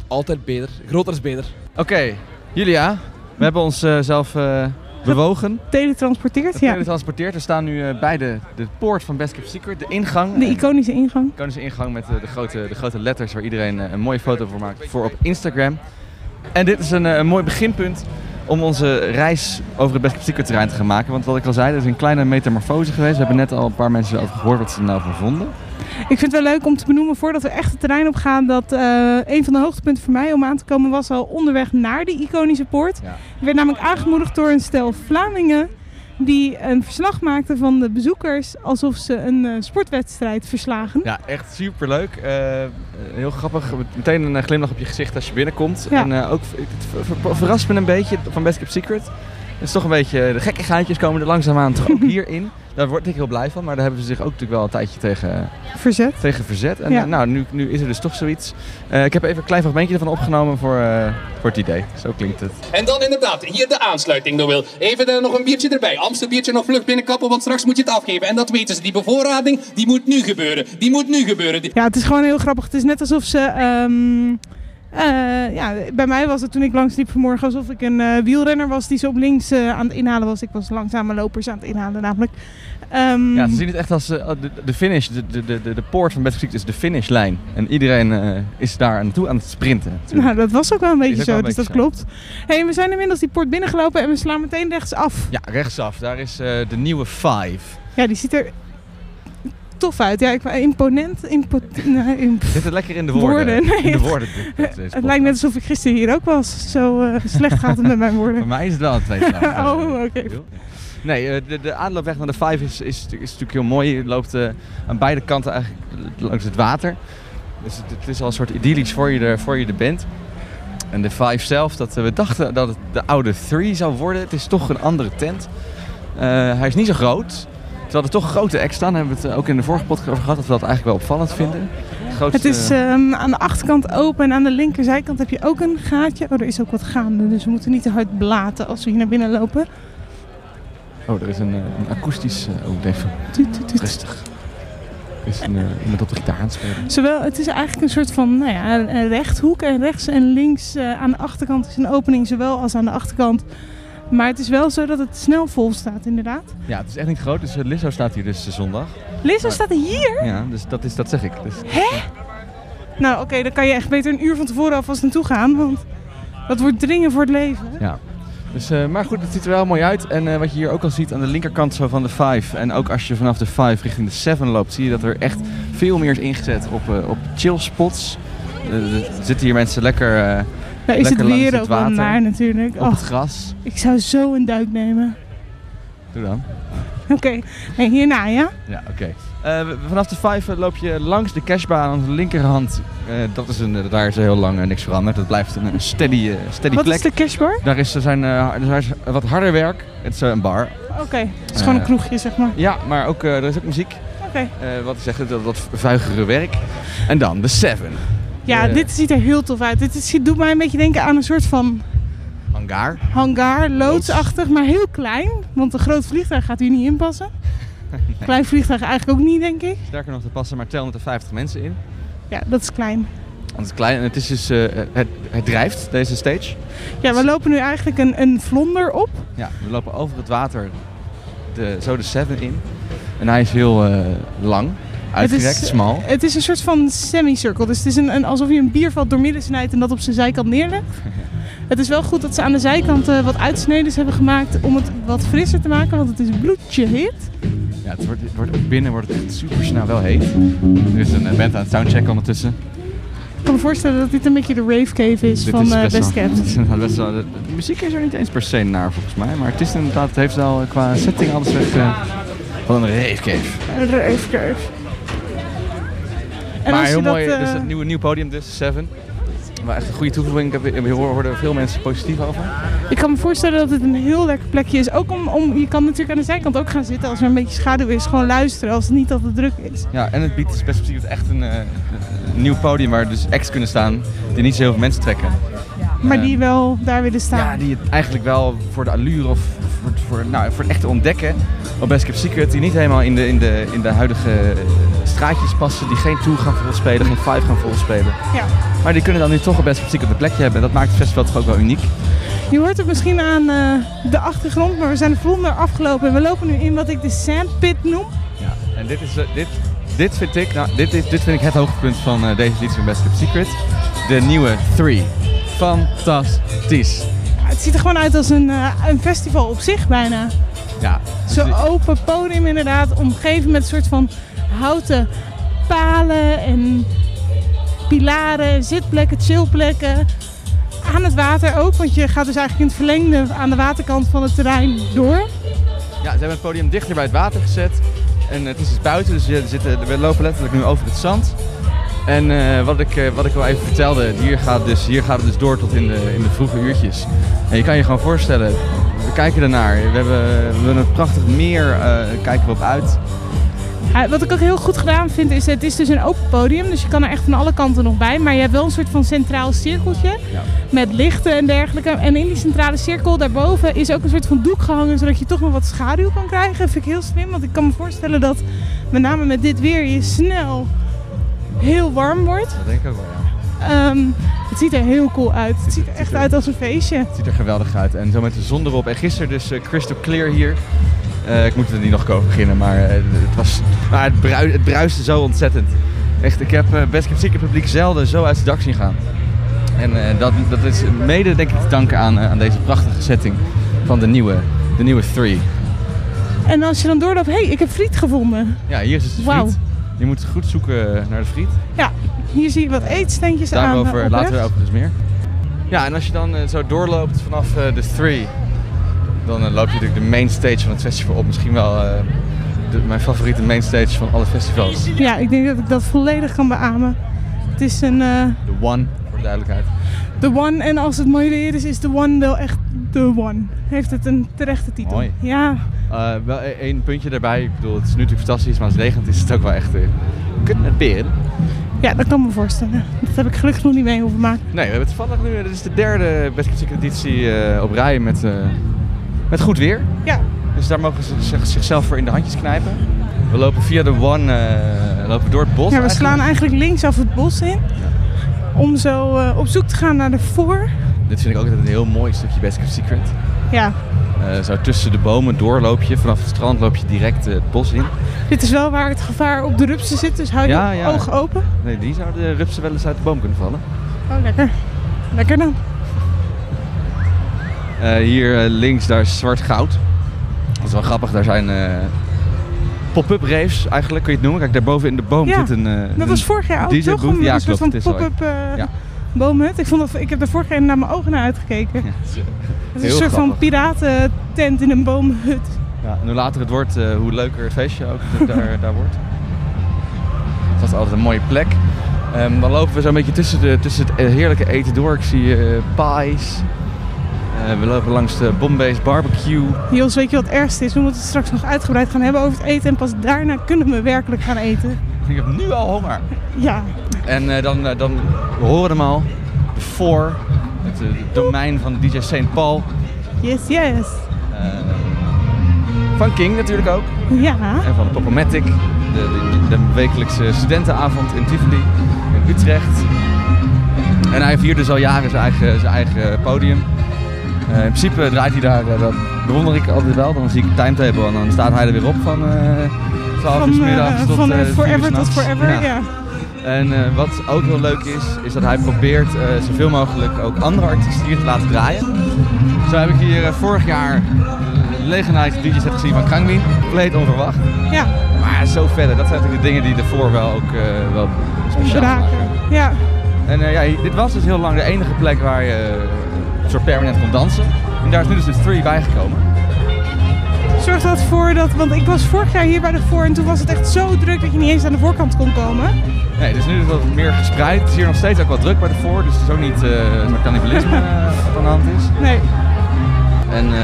altijd beter. Groter is beter. Oké, Julia. We hebben ons eh, zelf eh, bewogen. Teletransporteerd, ja. Teletransporteerd. We staan nu eh, bij de, de poort van Best Kept Secret. De ingang. De iconische ingang. iconische ingang met de, grote, de grote letters waar iedereen een mooie foto voor maakt voor op Instagram. En dit is een, eh, een mooi beginpunt om onze reis over het Best Secret terrein te gaan maken. Want wat ik al zei, er is een kleine metamorfose geweest. We hebben net al een paar mensen erover gehoord wat ze er nou van vonden. Ik vind het wel leuk om te benoemen voordat we echt het terrein op gaan. Dat eh, een van de hoogtepunten voor mij om aan te komen was al onderweg naar die iconische poort. Ik werd namelijk aangemoedigd door een stel Vlamingen. Die een verslag maakten van de bezoekers alsof ze een eh, sportwedstrijd verslagen. Ja, echt superleuk. Eh, heel grappig. Meteen een eh, glimlach op je gezicht als je binnenkomt. Ja. En ook, het ver- ver- verrast me een beetje van Best Kept Secret. Het is toch een beetje, de gekke gaatjes komen er langzaamaan toch ook hierin. Daar word ik heel blij van, maar daar hebben ze zich ook natuurlijk wel een tijdje tegen verzet. Tegen verzet. En Ja. eh, nou, nu, nu is er dus toch zoiets. Eh, ik heb even een klein fragmentje ervan opgenomen voor, eh, voor het idee. Zo klinkt het. En dan inderdaad, hier de aansluiting, Noël. Even eh, nog een biertje erbij. Amstelbiertje nog vlug binnenkappen, want straks moet je het afgeven. En dat weten ze. Die bevoorrading, die moet nu gebeuren. Die moet nu gebeuren. Die- Ja, het is gewoon heel grappig. Het is net alsof ze. ehm, eh, ja, bij mij was het toen ik langs liep vanmorgen alsof ik een eh, wielrenner was die zo op links eh, aan het inhalen was. Ik was langzame lopers aan het inhalen namelijk. Ehm, Ja, ze zien het echt als de, de finish. De, de, de, de poort van Best is de finishlijn. En iedereen is daar naartoe aan het sprinten. natuurlijk. nou, dat was ook wel een beetje zo, een dus dat klopt. Hey, we zijn inmiddels die poort binnengelopen en we slaan meteen rechtsaf. Ja, rechtsaf. Daar is de nieuwe Five. Ja, die ziet er tof uit. Ja, ik, imponent. Impo, nee, imp- Zit het lekker in de woorden? Nee, In de het- woorden. het lijkt net alsof ik gisteren hier ook was. Zo eh, slecht gaat het met mijn woorden. Voor mij is het wel een tweeslag. oh, oké. Nee, eh, de, de aanloopweg naar de Five is, is, is natuurlijk heel mooi. Je loopt eh, aan beide kanten eigenlijk langs het water. Dus het, het is al een soort idyllisch voor je er, voor je er bent. En de Five zelf, dat, we dachten dat het de oude Three zou worden. Het is toch een andere tent. Hij is niet zo groot. Terwijl er toch grote acts staan. Hebben we het eh, ook in de vorige podcast over gehad. Dat we dat eigenlijk wel opvallend vinden. grootste- Het is ehm, aan de achterkant open en aan de linkerzijkant heb je ook een gaatje. Oh, er is ook wat gaande, dus we moeten niet te hard blaten als we hier naar binnen lopen. Oh, er is een, eh, een akoestisch... eh, oh, even rustig. Er is een, iemand op de gitaar aan het spelen. Zowel, het is eigenlijk een soort van nou ja, een- een rechthoek en rechts en links aan de achterkant is een opening, zowel als aan de achterkant Maar het is wel zo dat het snel vol staat, inderdaad. Ja, het is echt niet groot. Dus eh, Lizzo staat hier dus eh, zondag. Lizzo staat hier? Ja, dus dat, is, dat zeg ik. Dus, Hè? Nou, oké, dan kan je echt beter een uur van tevoren alvast naartoe gaan. Want dat wordt dringen voor het leven. ja. Dus, eh, maar goed, het ziet er wel mooi uit. En wat je hier ook al ziet aan de linkerkant zo van de 5. En ook als je vanaf de 5 richting de 7 loopt, zie je dat er echt veel meer is ingezet op, eh, op chill spots. Er zitten hier mensen lekker. Eh Nou is het weer ook wel naar natuurlijk. Op het gras. Ik zou zo een duik nemen. Doe dan. Oké, nee, hierna ja? Ja, oké. Eh, vanaf de 5 loop je langs de cashbaan aan de linkerhand. Eh, dat is een, eh, daar is heel lang eh, niks veranderd. Dat blijft een, een steady, eh, steady Wat plek. is de cashbar? Daar is, er zijn, eh, er is wat harder werk. Het is eh, een bar. Oké, het is gewoon een Eh, kroegje zeg maar. Ja, maar ook, eh, er is ook muziek. Oké. Eh, wat ik zeg, dat, dat vuigere werk. En dan de 7. Ja, dit ziet er heel tof uit. Dit is, doet mij een beetje denken aan een soort van Hangar. hangar, loodsachtig, maar heel klein. Want een groot vliegtuig gaat hier niet in passen. Klein vliegtuig eigenlijk ook niet, denk ik. Sterker nog, er passen maar 250 mensen in. Ja, dat is klein. Want het is klein en het is dus, eh, het, het drijft, deze stage. Ja, we lopen nu eigenlijk een, een vlonder op. Ja, we lopen over het water de, zo de 7 in. En hij is heel eh, lang, uitgerekt, het is, smal. Het is een soort van semicirkel. Dus het is een, een, alsof je een biervat doormidden snijdt en dat op zijn zijkant neerlegt. Het is wel goed dat ze aan de zijkant eh, wat uitsneden hebben gemaakt om het wat frisser te maken, want het is bloedje hit. Ja, het wordt, het wordt, binnen wordt het echt super snel wel heet. Er is een band aan het soundchecken ondertussen. Ik kan me voorstellen dat dit een beetje de rave cave is Dit van is eh, best wel- Kept. het is inderdaad best wel, de, muziek is er niet eens per se naar volgens mij. Maar het is inderdaad, het heeft wel qua setting alles weg eh, van een rave cave. Een rave cave. En maar heel dat, mooi, eh, dus het nieuwe, nieuw podium dus, Seven. Maar echt een goede toevoeging. Ik heb, ik hoorde er veel mensen positief over. Ik kan me voorstellen dat het een heel lekker plekje is. Ook om, om, je kan natuurlijk aan de zijkant ook gaan zitten als er een beetje schaduw is. Gewoon luisteren als het niet al te druk is. Ja, en het biedt dus best wel echt een, eh, een nieuw podium waar dus acts kunnen staan die niet zo heel veel mensen trekken. Maar Eh, die wel daar willen staan. Ja, die het eigenlijk wel voor de allure of voor, voor, nou, voor het echte ontdekken op Best Kept Secret, die niet helemaal in de, in de, in de huidige eh, straatjes passen, die geen tour gaan volspelen, geen five gaan volspelen. Ja. Maar die kunnen dan nu toch op Best Secret een plekje hebben. En dat maakt het festival toch ook wel uniek. Je hoort het misschien aan eh, de achtergrond, maar we zijn de vlonder afgelopen. En we lopen nu in wat ik de sandpit noem. Ja, en dit, is, eh, dit, dit vind ik, nou, dit, is, dit vind ik het hoogtepunt van eh, deze editie van Best Kept Secret. De nieuwe 3. Fantastisch. Ja, het ziet er gewoon uit als een, een festival op zich bijna. Ja, dus Zo'n die- open podium inderdaad, omgeven met een soort van houten palen en pilaren, zitplekken, chillplekken. Aan het water ook, want je gaat dus eigenlijk in het verlengde aan de waterkant van het terrein door. Ja, ze hebben het podium dichter bij het water gezet. En het is dus buiten, dus we, zitten, we lopen letterlijk nu over het zand. En eh, wat, ik, eh, wat ik al even vertelde, hier gaat, dus, hier gaat het dus door tot in de, in de vroege uurtjes. En je kan je gewoon voorstellen, we kijken ernaar. We hebben, we een prachtig meer, eh, kijken we op uit. Ja, wat ik ook heel goed gedaan vind, is het is dus een open podium. Dus je kan er echt van alle kanten nog bij. Maar je hebt wel een soort van centraal cirkeltje. Met lichten en dergelijke. En in die centrale cirkel daarboven is ook een soort van doek gehangen. Zodat je toch nog wat schaduw kan krijgen. Dat vind ik heel slim. Want ik kan me voorstellen dat met name met dit weer je snel heel warm wordt. Dat denk ik ook wel, ja. Ehm, het ziet er heel cool uit. Het ziet er echt uit als een feestje. Het ziet er geweldig uit. En zo met de zon erop. En gisteren dus eh, Crystal Clear hier. Eh, ik moet er niet nog over beginnen, maar eh, het, was, maar het, brui, het bruiste zo ontzettend. Echt, ik heb eh, Best Secret publiek zelden zo uit zijn dak zien gaan. En dat, dat is mede denk ik te danken aan, aan deze prachtige setting van de nieuwe, de nieuwe Three. En als je dan doorloopt, hé, hey, ik heb friet gevonden. Ja, hier is dus de friet. Wauw. Je moet goed zoeken naar de friet. Ja, hier zie je wat eetsteentjes aan. Daarover eh, op later overigens meer. Ja, en als je dan zo doorloopt vanaf de Three, dan eh, loop je natuurlijk de main stage van het festival op. Misschien wel eh, de- mijn favoriete main stage van alle festivals. Ja, ik denk dat ik dat volledig kan beamen. Het is een eh De One, voor de duidelijkheid. The One. En als het mooi weer is, is The One wel echt The One. Heeft het een terechte titel. Mooi. Ja, Eh, wel e- één puntje daarbij. Ik bedoel, het is nu natuurlijk fantastisch, maar als het regent is het ook wel echt uh, kut met peren. ja, dat kan me voorstellen. Dat heb ik gelukkig nog niet mee hoeven maken. Nee, we hebben toevallig nu, dit is de derde Best editie eh, op rij met, eh, met goed weer. Ja. Dus daar mogen ze zich- zichzelf voor in de handjes knijpen. We lopen via de One, eh, lopen door het bos Ja, we eigenlijk. slaan eigenlijk linksaf het bos in. Om zo eh, op zoek te gaan naar de voor. Dit vind ik ook altijd een heel mooi stukje Best Kept Secret. Ja. Eh, zo tussen de bomen door loop je. Vanaf het strand loop je direct het bos in. Dit is wel waar het gevaar op de rupsen zit, dus hou je ja. ogen open. Nee, die zouden de rupsen wel eens uit de boom kunnen vallen. Oh, lekker. Lekker dan. Eh, hier eh, links, daar is zwart goud. Dat is wel grappig, daar zijn eh, pop-up raves eigenlijk, kun je het noemen. Kijk, daarboven in de boom Ja, zit een eh, Dat was vorig jaar ook DJ toch? booth. Een, Ja, een soort van is pop-up eh, Ja. boomhut. Ik, vond dat, ik heb er vorig jaar naar mijn ogen naar uitgekeken. het is een heel soort van piratentent in een boomhut. Ja, en hoe later het wordt, eh, hoe leuker het feestje ook daar, daar wordt. Het was altijd een mooie plek. Ehm, dan lopen we zo'n beetje tussen, de, tussen het heerlijke eten door. Ik zie eh, pies. Eh, we lopen langs de Bombay's barbecue. Jos, weet je wat het ergste is? We moeten het straks nog uitgebreid gaan hebben over het eten. En pas daarna kunnen we werkelijk gaan eten. Ik heb nu al honger. Ja, En eh, dan, eh, dan, we horen hem al. De Four, het domein van DJ St. Paul. yes, yes. Van King natuurlijk ook. Ja. En van Popomatic. De, de, de wekelijkse studentenavond in Tivoli, in Utrecht. En hij viert dus al jaren zijn eigen, zijn eigen podium. Eh, in principe draait hij daar, eh, dat bewonder ik altijd wel. Dan zie ik een timetable en dan staat hij er weer op van eh 12 Van, uur eh, middags tot van, eh, eh, forever tot forever, ja. En eh, wat ook heel leuk is, is dat hij probeert eh, zoveel mogelijk ook andere artiesten hier te laten draaien. Zo heb ik hier eh, vorig jaar legendarische DJ set gezien van Krangmin. Compleet onverwacht. Ja. Maar zo verder, dat zijn natuurlijk de dingen die ervoor wel ook eh, wel speciaal maken. Ja. En eh, ja, dit was dus heel lang de enige plek waar je eh, soort permanent kon dansen. En daar is nu dus de 3 bijgekomen. Zorg dat voor dat, want ik was vorig jaar hier bij de voor en toen was het echt zo druk dat je niet eens aan de voorkant kon komen. Nee, dus nu is het wat meer gespreid. Het is hier nog steeds ook wat druk bij de voor, dus het is ook niet eh zo'n cannibalisme eh, wat aan de hand is. Nee. En eh,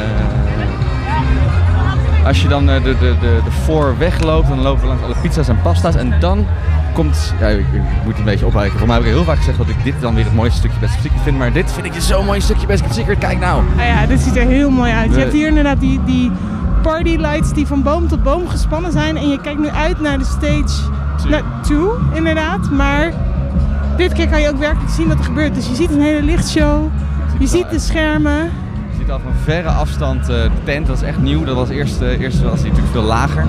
als je dan de, de, de, de voor wegloopt, dan lopen we langs alle pizza's en pasta's. En dan komt, ja, ik, ik moet een beetje opwijken. Voor mij heb ik heel vaak gezegd dat ik dit dan weer het mooiste stukje Best Secret vind. Maar dit vind ik dus zo'n mooi stukje Best Secret. Kijk nou. Nou ja, dit ziet er heel mooi uit. Je hebt hier inderdaad die, die party lights die van boom tot boom gespannen zijn. En je kijkt nu uit naar de stage naartoe, inderdaad. Maar dit keer kan je ook werkelijk zien wat er gebeurt. Dus je ziet een hele lichtshow. Je ziet de schermen. Je ziet al van verre afstand eh, de tent, dat is echt nieuw. Dat was eerst, eh, eerst was die natuurlijk veel lager.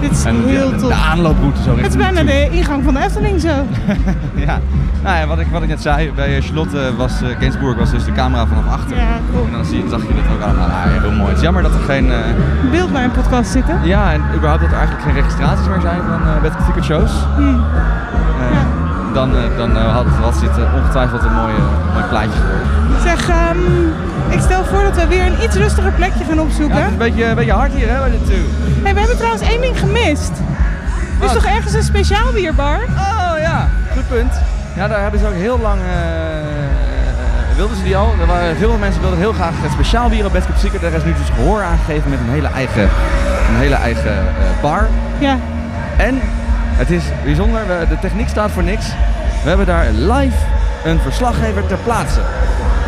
Dit is en heel de, tof. de aanlooproute zo Het is bijna de ingang van de Efteling zo. ja. Nou ja, wat ik, wat ik net zei, bij eh, Charlotte was uh, Gainsbourg was dus de camera vanaf achter. Ja, cool. En dan zie, je- zag je dat ook allemaal. Ah, heel mooi. Het is jammer dat er geen... eh, Beeld bij een podcast zitten. ja, en überhaupt dat er eigenlijk geen registraties meer zijn van uh, Bad Shows. Hmm. Dan, dan had, had dit ongetwijfeld een mooi, eh, mooi plaatje geworden. Zeg, ehm, ik stel voor dat we weer een iets rustiger plekje gaan opzoeken. Ja, het is een beetje, een beetje hard hier hè, bij dit toe. Hey, we hebben trouwens één ding gemist. Er is toch ergens een speciaal bierbar? Oh ja, goed punt. Ja, daar hebben ze ook heel lang. eh, wilden ze die al? Er waren, veel mensen wilden heel graag het speciaal bier op Best Kept Secret. Daar is nu dus gehoor aangegeven met een hele eigen, een hele eigen eh, bar. Ja. En het is bijzonder, de techniek staat voor niks. We hebben daar live een verslaggever ter plaatse.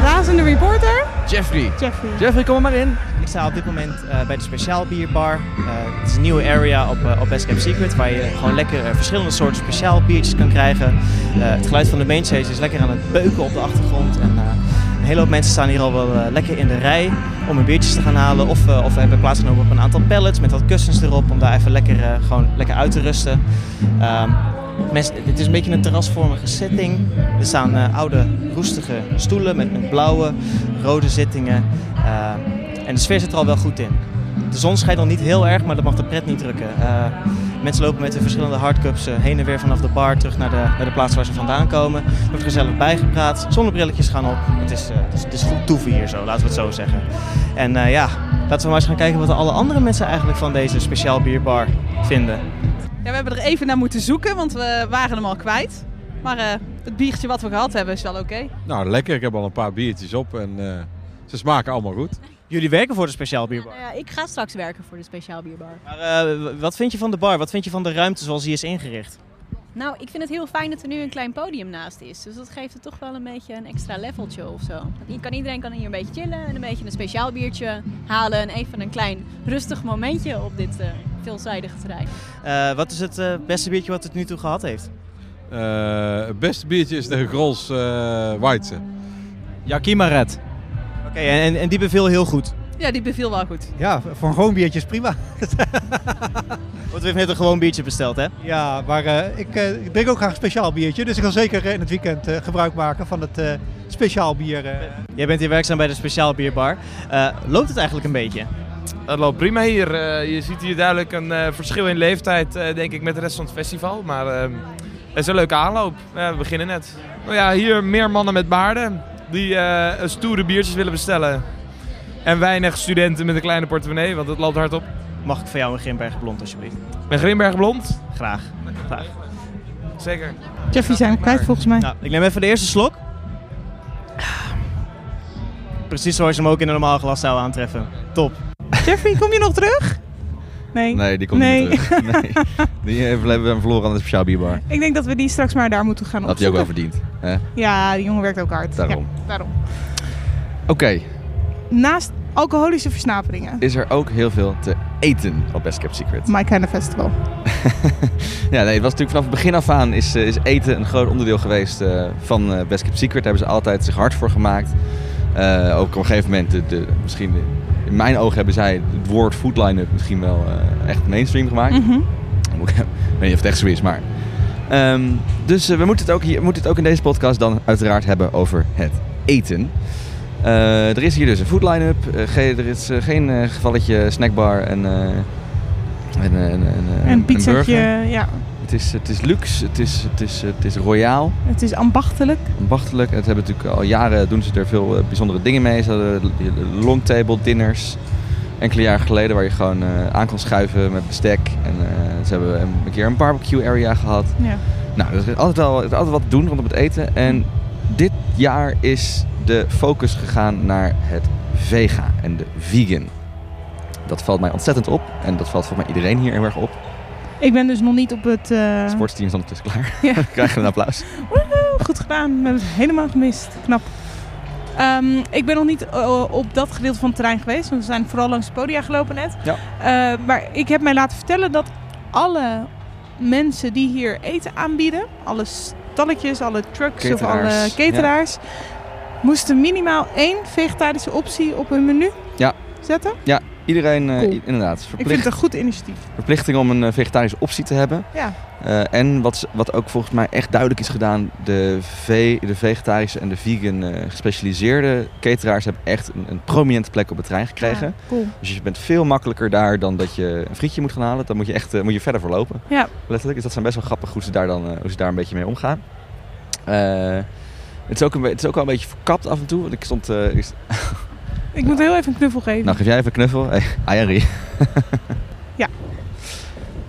Razende reporter? Jeffrey. Jeffrey. Jeffrey, kom er maar in. Ik sta op dit moment eh, bij de speciaal bierbar. Eh, het is een nieuwe area op, eh, op Best Kept Secret waar je gewoon lekker verschillende soorten speciaal biertjes kan krijgen. Eh, het geluid van de mainstage is lekker aan het beuken op de achtergrond. En, eh, een hele hoop mensen staan hier al wel lekker in de rij om hun biertjes te gaan halen. Of, eh, of we hebben plaatsgenomen op een aantal pallets met wat kussens erop om daar even lekker, eh, gewoon lekker uit te rusten. Ehm, Het is een beetje een terrasvormige setting. Er staan eh, oude, roestige stoelen met, met blauwe, rode zittingen. Eh, en de sfeer zit er al wel goed in. De zon schijnt nog niet heel erg, maar dat mag de pret niet drukken. Eh, mensen lopen met de verschillende hardcups heen en weer vanaf de bar terug naar de, naar de plaats waar ze vandaan komen. Er wordt gezellig bijgepraat. Zonnebrilletjes gaan op. Het is, het is, het is goed toeven hier zo, laten we het zo zeggen. En ja, laten we maar eens gaan kijken wat alle andere mensen eigenlijk van deze speciaal bierbar vinden. Ja, we hebben er even naar moeten zoeken, want we waren hem al kwijt. Maar eh, het biertje wat we gehad hebben is wel oké. Nou, lekker. Ik heb al een paar biertjes op en eh, ze smaken allemaal goed. Jullie werken voor de speciaal bierbar. Ja, ik ga straks werken voor de speciaal bierbar. Maar eh, wat vind je van de bar? Wat vind je van de ruimte zoals die is ingericht? Nou, ik vind het heel fijn dat er nu een klein podium naast is. Dus dat geeft het toch wel een beetje een extra leveltje of zo. Kan, iedereen kan hier een beetje chillen en een beetje een speciaal biertje halen. En even een klein rustig momentje op dit eh, veelzijdige terrein. Eh, wat is het eh, beste biertje wat het nu toe gehad heeft? Eh, het beste biertje is de Grols eh Weidse. Yakima Red. Oké, en, en die beviel heel goed? Ja, die beviel wel goed. Ja, voor een gewoon biertje is prima. Want we hebben net een gewoon biertje besteld, hè? Ja, maar eh, ik, eh, ik drink ook graag een speciaal biertje. Dus ik zal zeker eh, in het weekend eh, gebruik maken van het eh, speciaal bier. Jij bent hier werkzaam bij de Speciaal Bierbar. Eh, loopt het eigenlijk een beetje? Het loopt prima hier. Je ziet hier duidelijk een eh, verschil in leeftijd, eh, denk ik, met de rest van het festival. Maar ehm, het is een leuke aanloop. We beginnen net. Nou ja, hier meer mannen met baarden die eh, stoere biertjes willen bestellen. En weinig studenten met een kleine portemonnee, want het loopt hard op. Mag ik voor jou een Grimberg Blond, alsjeblieft? Een Grimberg Blond? Graag. Graag. Zeker. Jeffy zijn we kwijt volgens mij. Nou, ik neem even de eerste slok. Precies zoals je hem ook in een normaal glas zou aantreffen. Top. Jeffy, kom je nog terug? Nee. Nee, die komt Nee. niet terug. Nee. Die hebben we verloren aan de speciaal bierbar. Ik denk dat we die straks maar daar moeten gaan Dat had hij ook wel opzoeken. verdiend. hè? Ja, die jongen werkt ook hard. Daarom. Ja, daarom. Oké, Naast alcoholische versnaperingen. is er ook heel veel te eten op Best Kept Secret. My kind of festival. Ja, nee, het was natuurlijk vanaf het begin af aan is, eh, is eten een groot onderdeel geweest eh, van eh, Best Kept Secret. Daar hebben ze altijd zich hard voor gemaakt. Ook op een gegeven moment, de, de- misschien in mijn ogen hebben zij het woord food line-up misschien wel echt mainstream gemaakt. Mhm. Ik weet niet of het echt zo is, maar... Ehm, dus we moeten het, ook hier, we moeten het ook in deze podcast dan uiteraard hebben over het eten. Eh, er is hier dus een food line-up. Eh, er is eh, geen gevalletje snackbar en, en, en, Een pizzaatje, burger. ja. Het is, het is luxe, het is, het is, het is royaal, Het is ambachtelijk. ambachtelijk. Het hebben natuurlijk al jaren doen ze er veel bijzondere dingen mee. Ze hadden de longtable dinners enkele jaren geleden waar je gewoon aan kon schuiven met bestek. En ze hebben een, een keer een barbecue area gehad. Ja. Nou, er is altijd wel altijd wat te doen rondom het eten. En dit jaar is de focus gegaan naar het vega en de vegan. Dat valt mij ontzettend op. En dat valt volgens mij iedereen hier heel erg op. Ik ben dus nog niet op het... eh, Het sportsteam is ondertussen klaar. Ja. We krijgen een applaus. Woehoe, goed gedaan. We hebben het helemaal gemist. Knap. Ehm, ik ben nog niet eh, op dat gedeelte van het terrein geweest. Want we zijn vooral langs de podia gelopen net. Ja. Eh, maar ik heb mij laten vertellen dat alle mensen die hier eten aanbieden... alle stalletjes, alle trucks of alle cateraars... moesten minimaal één vegetarische optie op hun menu Ja. zetten. Ja, iedereen eh, Cool. inderdaad. Ik Verplicht, vind het een goed initiatief. verplichting om een eh, vegetarische optie te hebben. Ja. Eh, en wat, wat ook volgens mij echt duidelijk is gedaan, de, ve de vegetarische en de vegan gespecialiseerde cateraars hebben echt een, een prominente plek op het trein gekregen. Ja, cool. Dus je bent veel makkelijker daar dan dat je een frietje moet gaan halen. Dan moet je echt moet je verder verlopen. Ja. Letterlijk. Dus dat zijn best wel grappig hoe ze daar dan hoe ze daar een beetje mee omgaan. Het, is ook een, het is ook wel een beetje verkapt af en toe. Want ik stond. ik st- Ik moet heel even een knuffel geven. nou, geef jij even een knuffel. Hey, Ayari. Ja.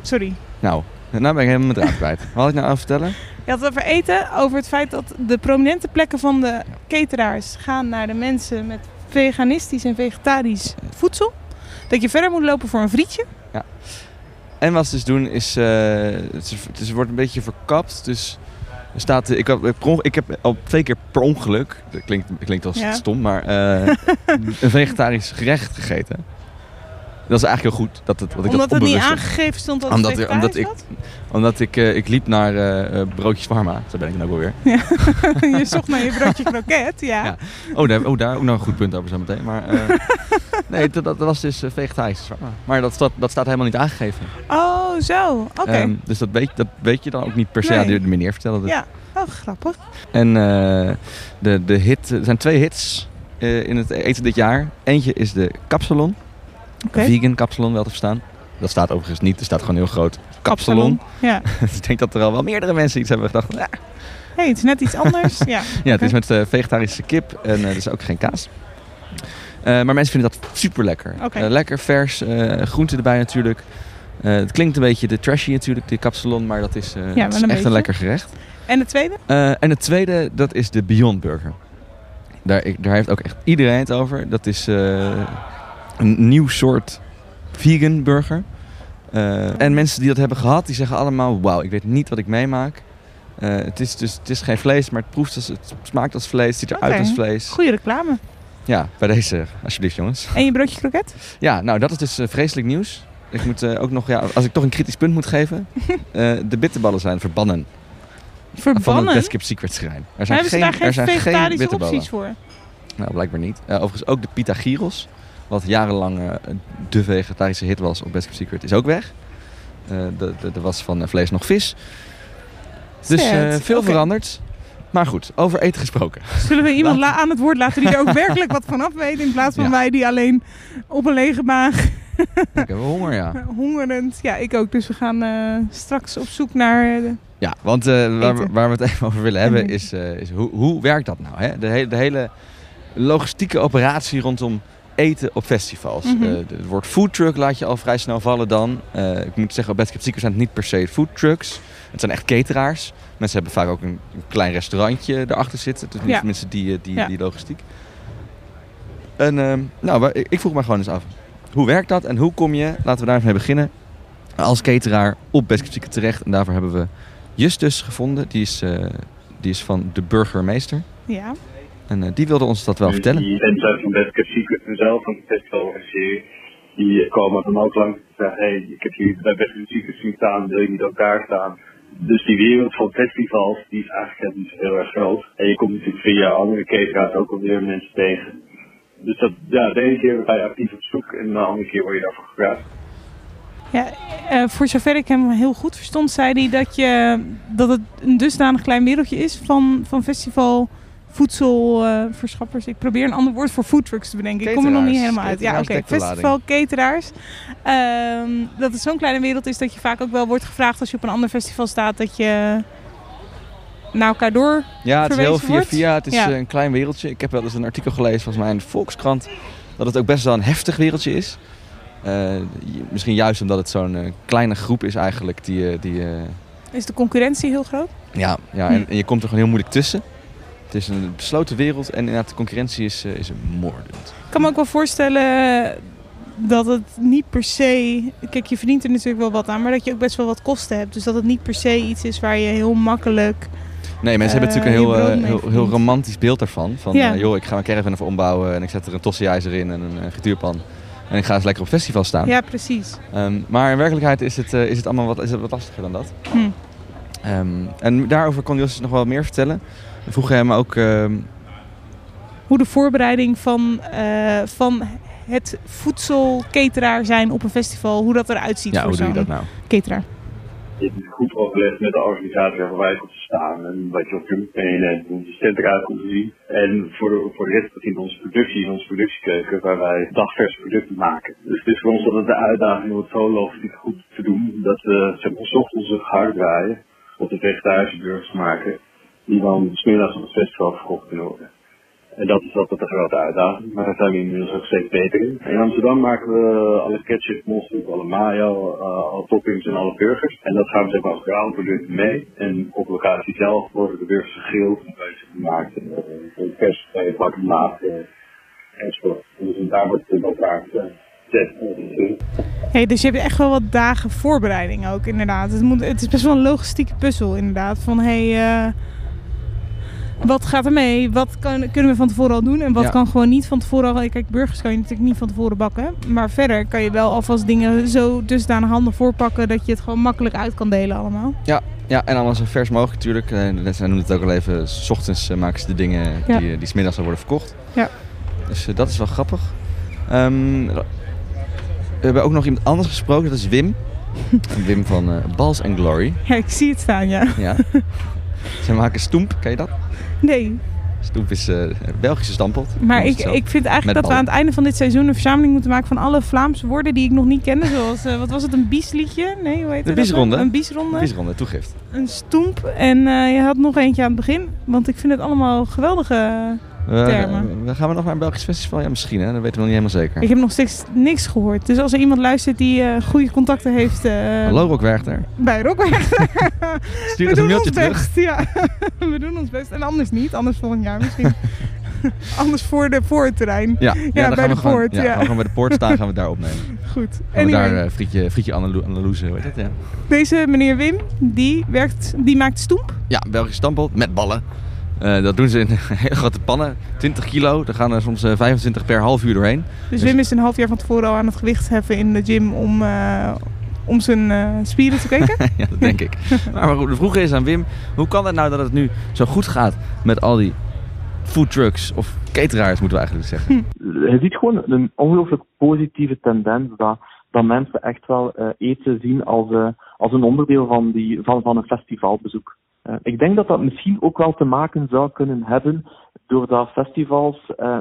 Sorry. nou, nou ben ik helemaal mijn draad kwijt. Wat had ik nou aan vertellen? Je had het over eten, over het feit dat de prominente plekken van de cateraars gaan naar de mensen met veganistisch en vegetarisch voedsel. Dat je verder moet lopen voor een frietje. Ja. En wat ze dus doen is, eh, het, is- het is- wordt een beetje verkapt. Dus er staat, ik, heb, ik heb al twee keer per ongeluk, dat klinkt, klinkt als Ja. stom, maar eh, een vegetarisch gerecht gegeten. Dat is eigenlijk heel goed. Dat het, dat ik Omdat dat het niet aangegeven stond dat het omdat, er- omdat ik, omdat ik, eh, ik liep naar eh, broodjes Pharma. Zo ben ik dan ook alweer. Ja. je zocht naar je broodje kroket, ja. Ja. Oh, daar, oh, daar ook nog een goed punt over zo meteen. Maar nee, dat, dat was dus vegetarisch. Maar dat staat, dat staat helemaal niet aangegeven. Oh, zo. Oké. Ehm, dus dat weet, dat weet je dan ook niet per se Nee. aan de meneer vertellen. ja. Oh, grappig. En de, de hit, er zijn twee hits in het eten dit jaar. Eentje is de kapsalon. Vegan kapsalon, wel te verstaan. Dat staat overigens niet, er staat gewoon heel groot kapsalon. Ja. Dus ik denk dat er al wel meerdere mensen iets hebben gedacht. Ja, hey, het is net iets anders. ja. ja het is met eh, vegetarische kip en eh, er is ook geen kaas. Eh, maar mensen vinden dat super lekker. Lekker vers, groente erbij natuurlijk. Het klinkt een beetje de trashy natuurlijk, de kapsalon, maar dat is, wel het is een echt beetje. een lekker gerecht. En de tweede? En het tweede, dat is de Beyond Burger. Daar, ik- daar heeft ook echt iedereen het over. Dat is een nieuw soort vegan burger. Eh, en mensen die dat hebben gehad, die zeggen allemaal... Wauw, ik weet niet wat ik meemaak. Eh, het, is dus, het is geen vlees, maar het proeft als, het smaakt als vlees. Het ziet eruit Oké. als vlees. Goeie reclame. Ja, bij deze, alsjeblieft jongens. En je broodje kroket? Ja, nou dat is dus eh, vreselijk nieuws. Ik moet ook nog, ja, als ik toch een kritisch punt moet geven. de bitterballen zijn verbannen. Van Verbannen? het Best Secret schijn. Er zijn geen, er zijn geen vegetarische bitterballen. opties voor? Nou, blijkbaar niet. Overigens ook de pita gyros. Wat jarenlang eh, de vegetarische hit was op Best Kept Secret, is ook weg. Eh, Er was van eh, vlees nog vis. Dus eh, veel veranderd. Maar goed, over eten gesproken. Zullen we iemand aan het woord laten die er ook werkelijk wat van af weet, in plaats van Ja. wij die alleen op een lege maag Ik heb honger, ja. hongerend. Ja, ik ook. Dus we gaan eh, straks op zoek naar. eh, de- Ja, want eh, waar, we- waar we het even over willen hebben is, eh, is hoe, hoe werkt dat nou? Hè? De, hele, de hele logistieke operatie rondom eten op festivals. Mhm. Eh, de- het woord food truck laat je al vrij snel vallen dan. Eh, ik moet zeggen, op Best Kept Secret zijn het niet per se food trucks. Het zijn echt cateraars. Mensen hebben vaak ook een, een klein restaurantje erachter zitten. Dus niet Ja. mensen die, eh, die, Ja. die logistiek. En ehm, nou, ik, ik vroeg me gewoon eens af. Hoe werkt dat en hoe kom je, laten we daar eens mee beginnen, als cateraar op Best Kept Secret terecht? En daarvoor hebben we Justus gevonden. Die is, eh, die is van de burgemeester. ja. En die wilde ons dat wel vertellen. Die mensen van Best Kept Secret zelf van het festivalorganiseren, die komen dan ook langs en zeggen, hey, ik heb jullie bij Best Secret zien staan, wil je niet ook daar staan? Dus die wereld van festivals, die is eigenlijk heel erg groot. En je komt natuurlijk via andere cateraars ook alweer mensen tegen. Dus dat, ja, de ene keer ga je actief op zoek en de andere keer word je daarvoor gevraagd. Ja, eh, voor zover ik hem heel goed verstond, zei hij dat, je, dat het een dusdanig klein wereldje is van, van festival voedselverschappers. ik probeer een ander woord voor foodtrucks te bedenken. Ik kom er nog niet helemaal uit. Ja, oké. Festival cateraars. Ehm, dat het zo'n kleine wereld is dat je vaak ook wel wordt gevraagd als je op een ander festival staat dat je naar elkaar door Ja, het is heel via via. Het is Ja. eh, een klein wereldje. Ik heb wel eens een artikel gelezen, volgens mij in de Volkskrant, dat het ook best wel een heftig wereldje is. Eh, misschien juist omdat het zo'n eh, kleine groep is eigenlijk die... die Is de concurrentie heel groot? ja, ja en, en je komt er gewoon heel moeilijk tussen. Het is een besloten wereld en inderdaad de concurrentie is, eh, is moordend. Ik kan me ook wel voorstellen dat het niet per se... Kijk, je verdient er natuurlijk wel wat aan, maar dat je ook best wel wat kosten hebt. Dus dat het niet per se iets is waar je heel makkelijk... Nee, mensen hebben eh, natuurlijk een heel, eh, heel, heel romantisch beeld daarvan. Van, Ja. joh, ik ga mijn caravan even ombouwen en ik zet er een tossiijzer in en een frituurpan. En ik ga eens lekker op festival staan. Ja, precies. Ehm, maar in werkelijkheid is het, is het allemaal wat, is het wat lastiger dan dat. Hm. Ehm, en daarover kon Justus nog wel meer vertellen. We vroegen hem ook... ehm, Hoe de voorbereiding van, eh, van het voedselcateraar zijn op een festival, hoe dat eruit ziet Ja, voor hoe doe je zo'n dat nou? cateraar. Je hebt het goed overlegd met de organisatie waar wij komt te staan en wat je op je moet meenemen en hoe de stand eruit komt te zien. En voor de, voor de rest begint onze productie, onze productiekeuken, waar wij dagvers producten maken. Dus het is voor ons altijd de uitdaging om het zo logistiek goed te doen, dat we zeg maar, 's ochtends het hard draaien, op de vegetarische burgers maken, die dan smiddags op het festival verkocht kunnen worden. En dat is altijd een grote uitdaging, maar daar zijn we inmiddels ook steeds beter in. In Amsterdam maken we alle ketchup, mosterd, alle mayo, eh, alle toppings en alle burgers. En dat gaan we zeg maar als mee. En op locatie zelf worden de burgers gegrild en gemaakt. En uh, vers uh, bakken maken enzovoort. Dus daar wordt het ook vaak gezet. Hey, dus je hebt echt wel wat dagen voorbereiding ook, inderdaad. Het, moet, het is best wel een logistieke puzzel, inderdaad. Van hey, eh, wat gaat er mee? Wat kan, kunnen we van tevoren al doen? En wat Ja. kan gewoon niet van tevoren al? Kijk, burgers kan je natuurlijk niet van tevoren bakken. Maar verder kan je wel alvast dingen zo dusdanig handig voorpakken dat je het gewoon makkelijk uit kan delen allemaal. ja, ja, en allemaal zo vers mogelijk natuurlijk. Eh, Zij noemen het ook al even, s ochtends eh, maken ze de dingen Ja. die, eh, die smiddags al worden verkocht. Ja. Dus eh, dat is wel grappig. Ehm, we hebben ook nog iemand anders gesproken, dat is Wim. Wim van eh Balls and Glory. Ja, ik zie het staan, ja. Ja. Zij maken stoemp, ken je dat? Nee, Stoemp is eh, Belgische stampot. maar ik, het ik vind eigenlijk Met dat we aan het einde van dit seizoen een verzameling moeten maken van alle Vlaamse woorden die ik nog niet kende. Zoals, eh, wat was het, een biesliedje? Nee, hoe heet De dat? biesronde. Een biesronde. Biesronde, toegift. Een stoemp. En je had nog eentje aan het begin. Want ik vind het allemaal geweldige We, termen. we gaan we nog naar een Belgisch festival? Ja, misschien hè. Dat weten we nog niet helemaal zeker. Ik heb nog steeds niks gehoord. Dus als er iemand luistert die eh, goede contacten heeft eh, Hallo Rock Werchter. bij Rockwerchter. Stuur we eens een doen mailtje ons terug. Ja, we doen ons best. En anders niet. Anders volgend jaar misschien. anders voor, de, voor het terrein. Ja, ja, dan bij gaan de we gewoon, poort. ja, Ja, gaan we gewoon bij de poort staan gaan we daar opnemen. Goed. Anyway. daar eh, frietje, frietje Andaluze, hoe heet dat? Ja. Deze meneer Wim, die, werkt, die maakt stoemp. ja, Belgisch stampot met ballen. Eh, dat doen ze in hele grote pannen. 20 kilo. Daar gaan er soms eh, 25 per half uur doorheen. Dus Wim is een half jaar van tevoren al aan het gewicht heffen in de gym om, eh, om zijn eh, spieren te kweken. ja, dat denk ik. Maar goed, de vroege is aan Wim. Hoe kan het nou dat het nu zo goed gaat met al die foodtrucks of cateraars moeten we eigenlijk zeggen. je ziet gewoon een ongelooflijk positieve tendens dat, dat mensen echt wel eh, eten zien als, eh, als een onderdeel van, die, van, van een festivalbezoek. Eh, ik denk dat dat misschien ook wel te maken zou kunnen hebben doordat festivals eh,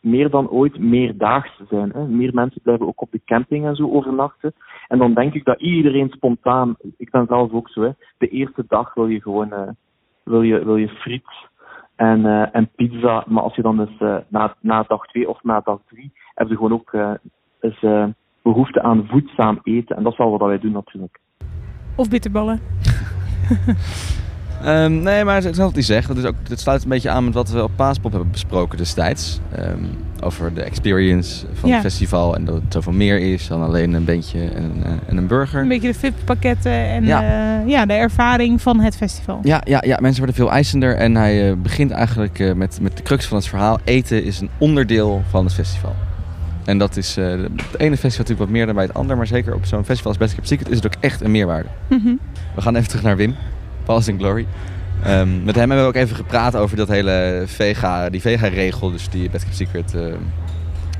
meer dan ooit meerdaags zijn. Hè. Meer mensen blijven ook op de camping en zo overnachten. En dan denk ik dat iedereen spontaan, ik ben zelf ook zo, hè, de eerste dag wil je gewoon eh, wil je, wil je friet en, eh, en pizza. Maar als je dan dus eh, na, na dag twee of na dag drie, heb je gewoon ook eh, eens, eh, behoefte aan voedzaam eten. En dat is wel wat wij doen natuurlijk. Of bitterballen. Ehm, nee, maar hetzelfde wat hij zegt. Dat, is ook, dat sluit een beetje aan met wat we op Paaspop hebben besproken destijds. Ehm, over de experience van Ja. het festival. En dat het zoveel meer is dan alleen een bandje en, eh, en een burger. Een beetje de VIP-pakketten en Ja. ja. ja, de ervaring van het festival. Ja, ja, ja, mensen worden veel eisender. En hij eh, begint eigenlijk eh, met, met de crux van het verhaal. Eten is een onderdeel van het festival. En dat is eh, het ene festival natuurlijk wat meer dan bij het andere. Maar zeker op zo'n festival als Best Kept Secret is het ook echt een meerwaarde. Mhm. We gaan even terug naar Wim. Pals in Glory. Ehm, met hem hebben we ook even gepraat over dat hele vega, die vega-regel. Dus die Best Kept Secret eh,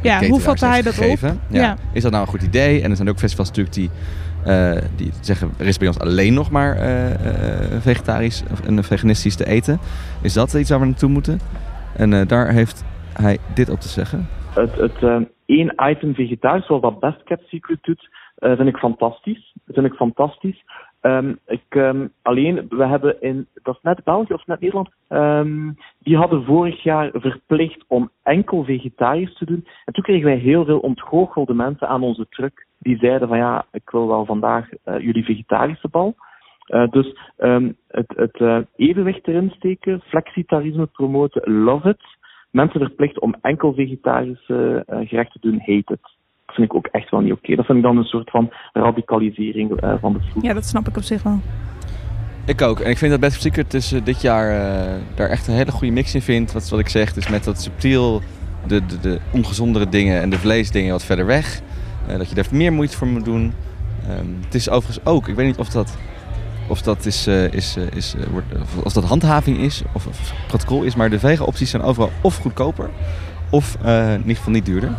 Ja, hoe vatte hij dat gegeven. op? Ja. Ja. Is dat nou een goed idee? En er zijn ook festivals natuurlijk die, eh, die zeggen... er is bij ons alleen nog maar eh, eh, vegetarisch en veganistisch te eten. Is dat iets waar we naartoe moeten? En eh, daar heeft hij dit op te zeggen. Het, het eh, één item vegetarisch, zoals dat Best Kept Secret doet, eh, vind ik fantastisch. Dat vind ik fantastisch. Ehm, ik, ehm, alleen, we hebben in, dat is net België of net Nederland, ehm, die hadden vorig jaar verplicht om enkel vegetarisch te doen. En toen kregen wij heel veel ontgoochelde mensen aan onze truck, die zeiden van ja, ik wil wel vandaag eh, jullie vegetarische bal. Eh, dus het, het eh, evenwicht erin steken, flexitarisme promoten, love it. Mensen verplicht om enkel vegetarische gerechten te doen, hate it. Dat vind ik ook echt wel niet oké. Dat vind ik dan een soort van radicalisering eh, van de food. Ja, dat snap ik op zich wel. Ik ook. En ik vind dat Best Secret dus, eh, dit jaar eh, daar echt een hele goede mix in vindt. Wat, wat ik zeg, dus met dat subtiel, de, de, de ongezondere dingen en de vleesdingen wat verder weg. Eh, dat je daar meer moeite voor moet doen. Ehm, het is overigens ook, ik weet niet of dat, of dat, is, eh, is, is, wordt, of, of dat handhaving is of, of protocol is, maar de vega-opties zijn overal of goedkoper of eh, in ieder geval niet duurder.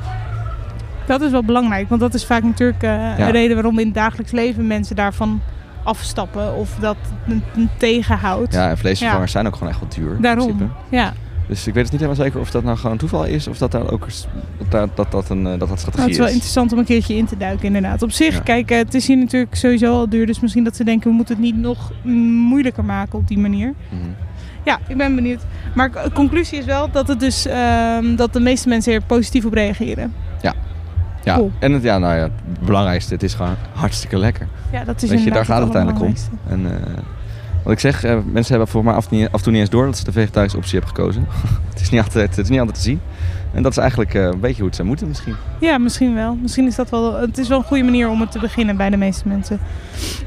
Dat is wel belangrijk, want dat is vaak natuurlijk Ja. een reden waarom in het dagelijks leven mensen daarvan afstappen of dat een, een tegenhoudt. Ja, en vleesvervangers zijn ook gewoon echt wat duur. in Daarom, principe. ja. Dus ik weet het niet helemaal zeker of dat nou gewoon toeval is of dat dat ook dat dat, dat, een, eh, dat, dat Nou, strategie het is wel is. interessant om een keertje in te duiken, inderdaad. Op zich, Ja. kijk, eh, het is hier natuurlijk sowieso al duur. Dus misschien dat ze denken, we moeten het niet nog mm, moeilijker maken op die manier. Mhm. Ja, ik ben benieuwd. Maar conclusie is wel dat, het dus, ehm, dat de meeste mensen er positief op reageren. Ja. Ja, Cool. en het, ja, nou ja, het belangrijkste, het is gewoon hartstikke lekker. Ja, dat is Weet je, daar gaat het uiteindelijk om. En eh, wat ik zeg, eh, mensen hebben voor mij af en toe niet eens door dat ze de vegetarische optie hebben gekozen. het, is niet altijd, het is niet altijd te zien. En dat is eigenlijk eh, een beetje hoe het zou moeten misschien. Ja, misschien wel. Misschien is dat wel. Het is wel een goede manier om het te beginnen bij de meeste mensen.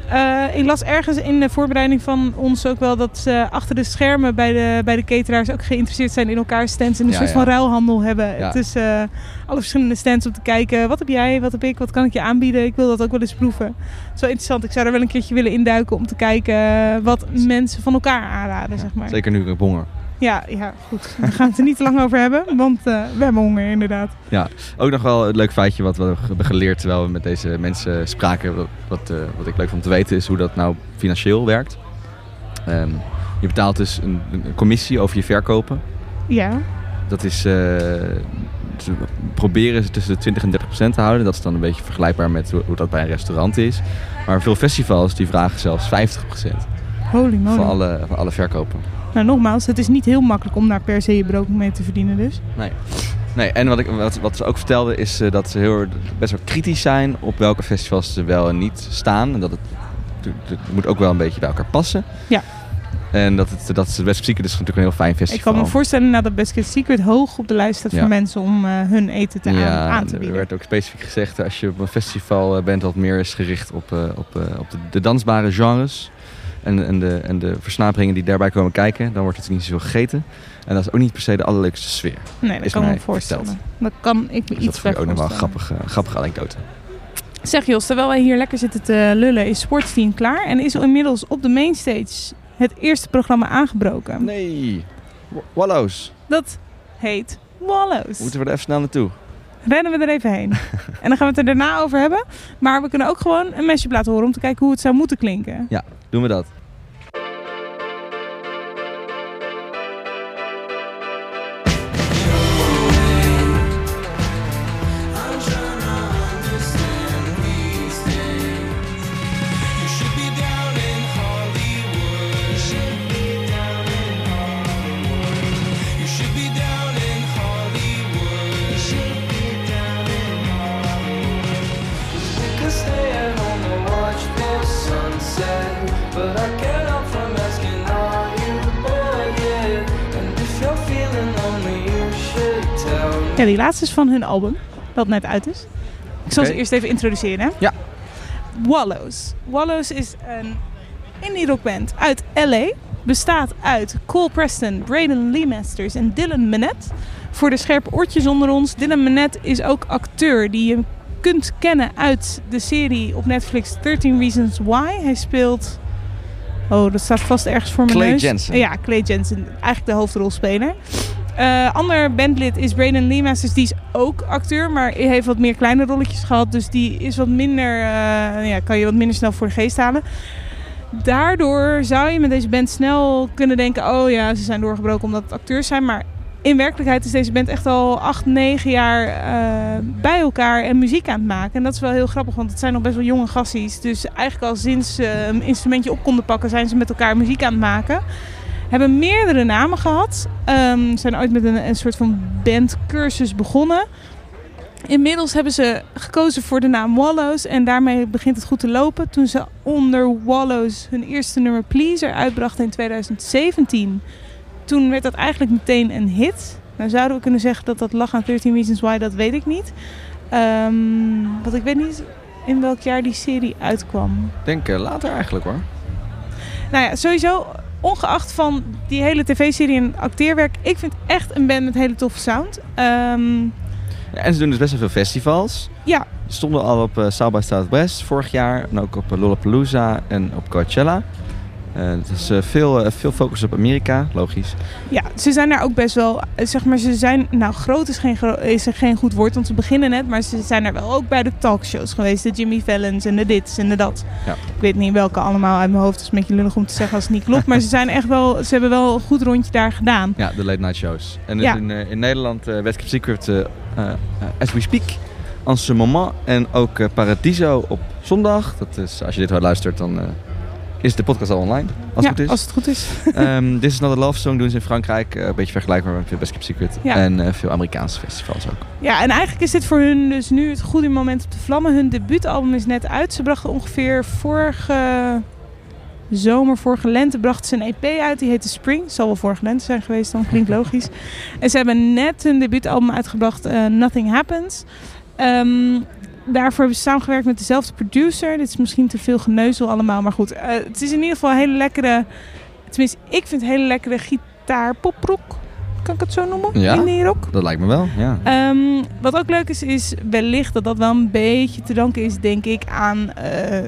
Eh, ik las ergens in de voorbereiding van ons ook wel dat ze achter de schermen bij de, bij de cateraars ook geïnteresseerd zijn in elkaar stands en een Ja, soort ja. van ruilhandel hebben. Ja. Het is eh, alle verschillende stands om te kijken. Wat heb jij? Wat heb ik? Wat kan ik je aanbieden? Ik wil dat ook wel eens proeven. Het is wel interessant. Ik zou er wel een keertje willen induiken om te kijken wat mensen van elkaar aanraden, zeg maar. Zeker nu ik heb honger. Ja, ja, goed. Daar gaan we het er niet te lang over hebben, want eh, we hebben honger inderdaad. Ja, ook nog wel een leuk feitje wat we hebben geleerd terwijl we met deze mensen spraken. Wat, eh, wat ik leuk vond te weten is hoe dat nou financieel werkt. Ehm, je betaalt dus een, een commissie over je verkopen. Ja. Dat is, ze proberen ze tussen de 20 en 30 procent te houden. Dat is dan een beetje vergelijkbaar met hoe, hoe dat bij een restaurant is. Maar veel festivals die vragen zelfs 50 procent Holy moly. van alle, van alle verkopen. Nou, nogmaals, het is niet heel makkelijk om daar per se je brood mee te verdienen dus. Nee. Nee, en wat, ik, wat, wat ze ook vertelden is eh, dat ze heel, best wel kritisch zijn op welke festivals ze wel en niet staan. En dat het, het, moet ook wel een beetje bij elkaar passen. Ja. En dat het, dat het West Secret is natuurlijk een heel fijn festival. Ik kan me voorstellen nou, dat Basket Secret hoog op de lijst staat Ja. voor mensen om eh, hun eten te aan, ja, aan te er bieden. werd ook specifiek gezegd, als je op een festival eh, bent wat meer is gericht op, eh, op, eh, op de, de dansbare genres en, en, de, en de versnaperingen die daarbij komen kijken, dan wordt het niet zoveel gegeten. En dat is ook niet per se de allerleukste sfeer. Nee, dat is kan ik me voorstellen. verteld. Dat kan ik me Dus iets dat vond ik ook nog wel een voorstellen. grappige, grappige anekdote. Zeg Jos, terwijl wij hier lekker zitten te lullen, is Sportsteam klaar en is inmiddels op de mainstage het eerste programma aangebroken. Nee, Wallows. Dat heet Wallows. Moeten we er even snel naartoe? Rennen we er even heen. en dan gaan we het er daarna over hebben. Maar we kunnen ook gewoon een mashup laten horen om te kijken hoe het zou moeten klinken. Ja, doen we dat. Die laatste is van hun album, dat net uit is. Ik zal ze eerst even introduceren. Hè? Ja. Wallows. Wallows is een indie rockband uit LA. Bestaat uit Cole Preston, Braden Lee Masters en Dylan Minette. Voor de scherpe oortjes onder ons. Dylan Minette is ook acteur die je kunt kennen uit de serie op Netflix 13 Reasons Why. Hij speelt... Oh, dat staat vast ergens voor mijn Clay neus. Jensen. Ja, Clay Jensen. Eigenlijk de hoofdrolspeler. Eh ander bandlid is Braden Lee Masters. Die is ook acteur, maar heeft wat meer kleine rolletjes gehad. Dus die is wat minder, eh, ja, kan je wat minder snel voor de geest halen. Daardoor zou je met deze band snel kunnen denken... oh ja, ze zijn doorgebroken omdat het acteurs zijn. Maar in werkelijkheid is deze band echt al acht, negen jaar eh, bij elkaar en muziek aan het maken. En dat is wel heel grappig, want het zijn nog best wel jonge gassies. Dus eigenlijk al sinds ze een instrumentje op konden pakken... zijn ze met elkaar muziek aan het maken. Hebben meerdere namen gehad. Ehm, zijn ooit met een, een soort van bandcursus begonnen. Inmiddels hebben ze gekozen voor de naam Wallows. En daarmee begint het goed te lopen. Toen ze onder Wallows hun eerste nummer Pleaser uitbrachten in 2017. Toen werd dat eigenlijk meteen een hit. Nou zouden we kunnen zeggen dat dat lag aan 13 Reasons Why, dat weet ik niet. Ehm want ik weet niet in welk jaar die serie uitkwam. Ik denk eh, later eigenlijk hoor. Nou ja, sowieso, ongeacht van die hele tv-serie en acteerwerk, ik vind echt een band met hele toffe sound. Ehm, Ja, en ze doen dus best wel veel festivals. ja, Ze stonden al op eh, South by Southwest vorig jaar. En ook op eh, Lollapalooza en op Coachella. Eh het is eh, veel, eh, veel focus op Amerika, logisch. ja, ze zijn daar ook best wel, zeg maar, ze zijn, nou groot is geen, is geen goed woord, want ze beginnen net, maar ze zijn daar wel ook bij de talkshows geweest. De Jimmy Fallon's en de dits en de dat. Ja. Ik weet niet welke allemaal uit mijn hoofd, het is een beetje lullig om te zeggen als het niet klopt, maar ze zijn echt wel, ze hebben wel een goed rondje daar gedaan. Ja, de late night shows. En dus Ja. in, in Nederland, eh West Secret, As We Speak, En ce moment. En ook Paradiso op zondag. Dat is, als je dit luistert, dan is de podcast al online. Als Ja, het goed is. als het goed is. Ehm, This is Not a Love Song doen ze in Frankrijk. eh, een beetje vergelijkbaar met veel Best Kept Secret. Ja. En eh, veel Amerikaanse festivals ook. Ja, en eigenlijk is dit voor hun dus nu het goede moment op de vlammen. Hun debuutalbum is net uit. Ze brachten ongeveer vorige zomer, vorige lente, brachten ze een EP uit. Die heette Spring. Zal wel vorige lente zijn geweest dan, klinkt logisch. En ze hebben net hun debuutalbum uitgebracht, eh, Nothing Happens. Ehm, daarvoor hebben ze samengewerkt met dezelfde producer. Dit is misschien te veel geneuzel allemaal, maar goed. Eh, het is in ieder geval een hele lekkere... Tenminste, ik vind hele lekkere gitaar poprock. Kan ik het zo noemen? Ja, Indie rock. dat lijkt me wel. Ja. Ehm, wat ook leuk is, is wellicht dat dat wel een beetje te danken is, denk ik, aan eh,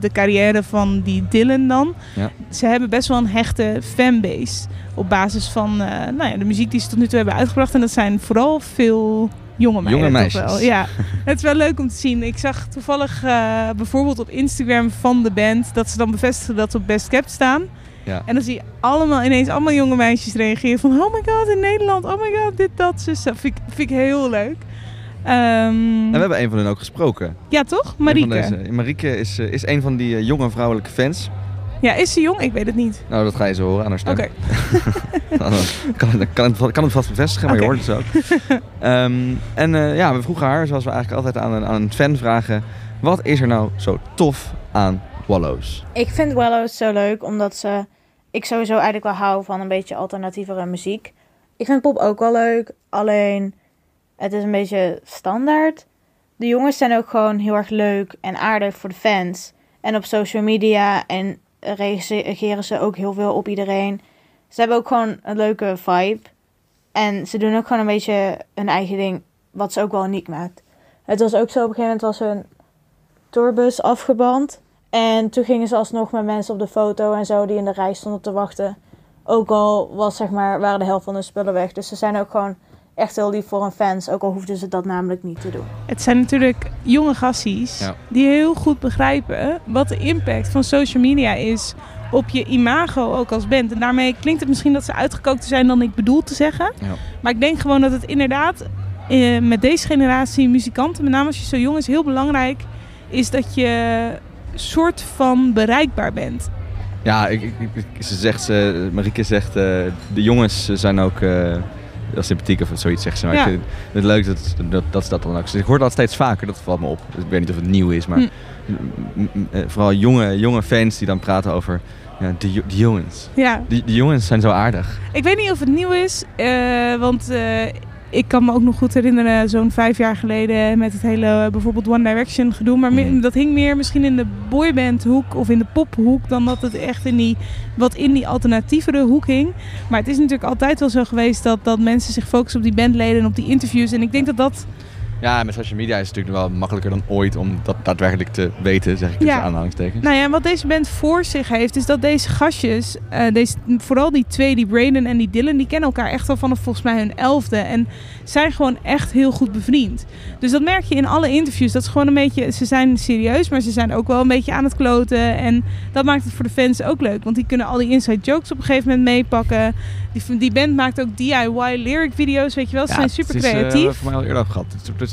de carrière van die Dylan dan. Ja. Ze hebben best wel een hechte fanbase op basis van eh, nou ja, de muziek die ze tot nu toe hebben uitgebracht. En dat zijn vooral veel jonge meiden. Jonge toch meisjes. Wel. Ja, het is wel leuk om te zien. Ik zag toevallig eh, bijvoorbeeld op Instagram van de band dat ze dan bevestigen dat ze op Best Kept staan. Ja. En dan zie je allemaal ineens allemaal jonge meisjes reageren van oh my god in Nederland, oh my god dit dat zus. Dat vind ik, vind ik heel leuk. Ehm, En we hebben een van hen ook gesproken. ja toch, Marieke? Marieke is, eh, is een van die eh, jonge vrouwelijke fans. Ja, is ze jong? Ik weet het niet. Nou, dat ga je zo horen aan haar stem. Oké. Dan kan, dan kan, het, kan het vast bevestigen, maar je hoort het zo. Ehm, en eh, ja, we vroegen haar, zoals we eigenlijk altijd aan een, aan een fan vragen... Wat is er nou zo tof aan Wallows? Ik vind Wallows zo leuk omdat ze. Ik sowieso eigenlijk wel hou van een beetje alternatievere muziek. Ik vind pop ook wel leuk, alleen het is een beetje standaard. De jongens zijn ook gewoon heel erg leuk en aardig voor de fans. En op social media en reageren ze ook heel veel op iedereen. Ze hebben ook gewoon een leuke vibe. En ze doen ook gewoon een beetje hun eigen ding, wat ze ook wel uniek maakt. Het was ook zo, op een gegeven moment was hun tourbus afgeband. En toen gingen ze alsnog met mensen op de foto en zo die in de rij stonden te wachten Ook al was, zeg maar, waren de helft van hun spullen weg. Dus ze zijn ook gewoon echt heel lief voor hun fans. Ook al hoefden ze dat namelijk niet te doen. Het zijn natuurlijk jonge gassies Ja. die heel goed begrijpen wat de impact van social media is op je imago ook als band. En daarmee klinkt het misschien dat ze uitgekookter zijn dan ik bedoel te zeggen. Ja. Maar ik denk gewoon dat het inderdaad eh, met deze generatie muzikanten, met name als je zo jong is, heel belangrijk is dat je soort van bereikbaar bent. Ja, ik, ik, ik- ze zegt, ze, Marieke zegt, eh, de jongens zijn ook eh, heel sympathiek of zoiets zegt ze. Maar Ja. ik vind het leuk dat, dat, dat ze dat dan ook. Ik hoor dat steeds vaker, dat valt me op. Dus ik weet niet of het nieuw is, maar Hm. eh, vooral jonge, jonge fans die dan praten over ja, de, de jongens. Ja. Die, die jongens zijn zo aardig. Ik weet niet of het nieuw is, eh, want eh, ik kan me ook nog goed herinneren, zo'n vijf jaar geleden met het hele eh, bijvoorbeeld One Direction gedoe. Maar me- dat hing meer misschien in de boybandhoek of in de pophoek dan dat het echt in die, wat in die alternatievere hoek hing. Maar het is natuurlijk altijd wel zo geweest dat, dat mensen zich focussen op die bandleden en op die interviews. En ik denk dat dat Ja, met social media is het natuurlijk wel makkelijker dan ooit om dat daadwerkelijk te weten, zeg ik tussen Ja. aanhalingstekens. Nou ja, en wat deze band voor zich heeft, is dat deze gastjes, eh, deze, vooral die twee, die Braden en die Dylan, die kennen elkaar echt al vanaf volgens mij hun elfde. En zijn gewoon echt heel goed bevriend. Dus dat merk je in alle interviews. Dat is gewoon een beetje, ze zijn serieus, maar ze zijn ook wel een beetje aan het kloten. En dat maakt het voor de fans ook leuk, want die kunnen al die inside jokes op een gegeven moment meepakken. Die, die band maakt ook DIY lyric video's, weet je wel. Ze zijn super eh, we hebben creatief. het voor mij al eerder gehad.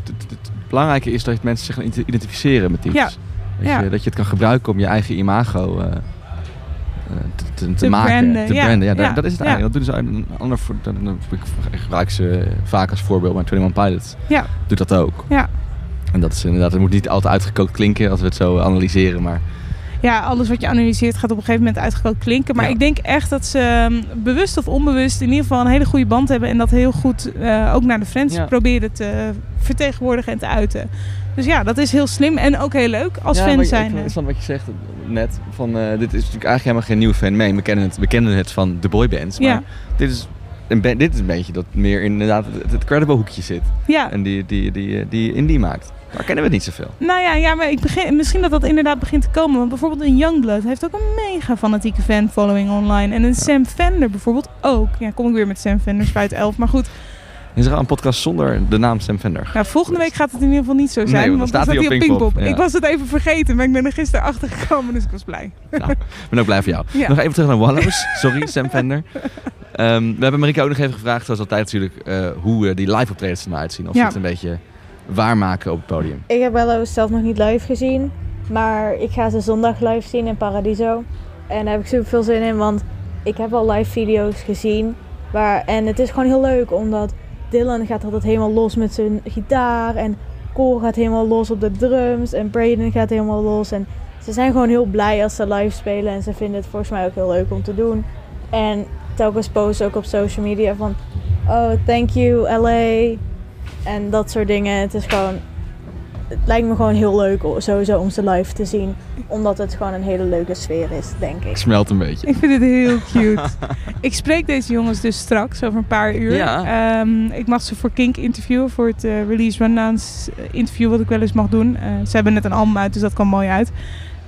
Het, het, belangrijke is dat mensen zich gaan ident- identificeren met iets. Ja. Ja. je, dat je het kan gebruiken om je eigen imago eh, eh, te, te, maken. branden, te ja. branden. Ja, daar- Ja. dat is het eigenlijk. Dat doen ze een ander voor. Dan, dan- ik gebruik ze vaak als voorbeeld, maar 21 Pilots Ja. doet dat ook. Ja. En dat is inderdaad, het moet niet altijd uitgekookt klinken als we het zo analyseren, maar Ja, alles wat je analyseert gaat op een gegeven moment uitgekookt klinken. Maar ik denk echt dat ze ehm, bewust of onbewust in ieder geval een hele goede band hebben. En dat heel goed eh, ook naar de fans Ja. proberen te vertegenwoordigen en te uiten. Dus ja, dat is heel slim en ook heel leuk als ja, fan zijn. Het interessant wat je zegt net. Van, eh, dit is natuurlijk eigenlijk helemaal geen nieuw fenomeen. We kennen het, we kennen het van de boybands. Maar Ja. dit, is een dit is een beetje dat meer inderdaad het, het credible hoekje zit. Ja. En die, die, die, eh, die indie maakt. Daar kennen we het niet zoveel. Nou ja, ja maar ik begin, misschien dat dat inderdaad begint te komen. Want bijvoorbeeld een Youngblood heeft ook een mega fanatieke fan-following online. En een Sam Fender bijvoorbeeld ook. Ja, kom ik weer met Sam Fender, Spuit 11. Maar goed, Is er al een podcast zonder de naam Sam Fender? nou, volgende week gaat het in ieder geval niet zo zijn. want dan want staat dan hij staat op hij op Pinkpop, ja. Ik was het even vergeten, maar ik ben er gisteren achter gekomen, dus ik was blij. Nou, ik ben ook blij voor jou. Ja. Nog even terug naar Wallows. Sorry, Sam Fender. Ehm, we hebben Marika ook nog even gevraagd, zoals altijd natuurlijk, eh, hoe eh, die live optredens er nou uitzien. Of Ja. het een beetje waarmaken op het podium. Ik heb Wello zelf nog niet live gezien. Maar ik ga ze zondag live zien in Paradiso. En daar heb ik super veel zin in, want ik heb al live video's gezien. Waar, en het is gewoon heel leuk, omdat Dylan gaat altijd helemaal los met zijn gitaar. En Cole gaat helemaal los op de drums. En Braden gaat helemaal los. En ze zijn gewoon heel blij als ze live spelen. En ze vinden het volgens mij ook heel leuk om te doen. En telkens posten ook op social media van... Oh, thank you LA. En dat soort dingen. Het is gewoon het lijkt me gewoon heel leuk sowieso om ze live te zien. Omdat het gewoon een hele leuke sfeer is, denk ik. Ik smelt een beetje. Ik vind het heel cute. ik spreek deze jongens dus straks over een paar uur. Ja. Ehm, ik mag ze voor Kink interviewen, voor het eh, Release Rundowns interview wat ik wel eens mag doen. Eh, ze hebben net een album uit, dus dat kan mooi uit.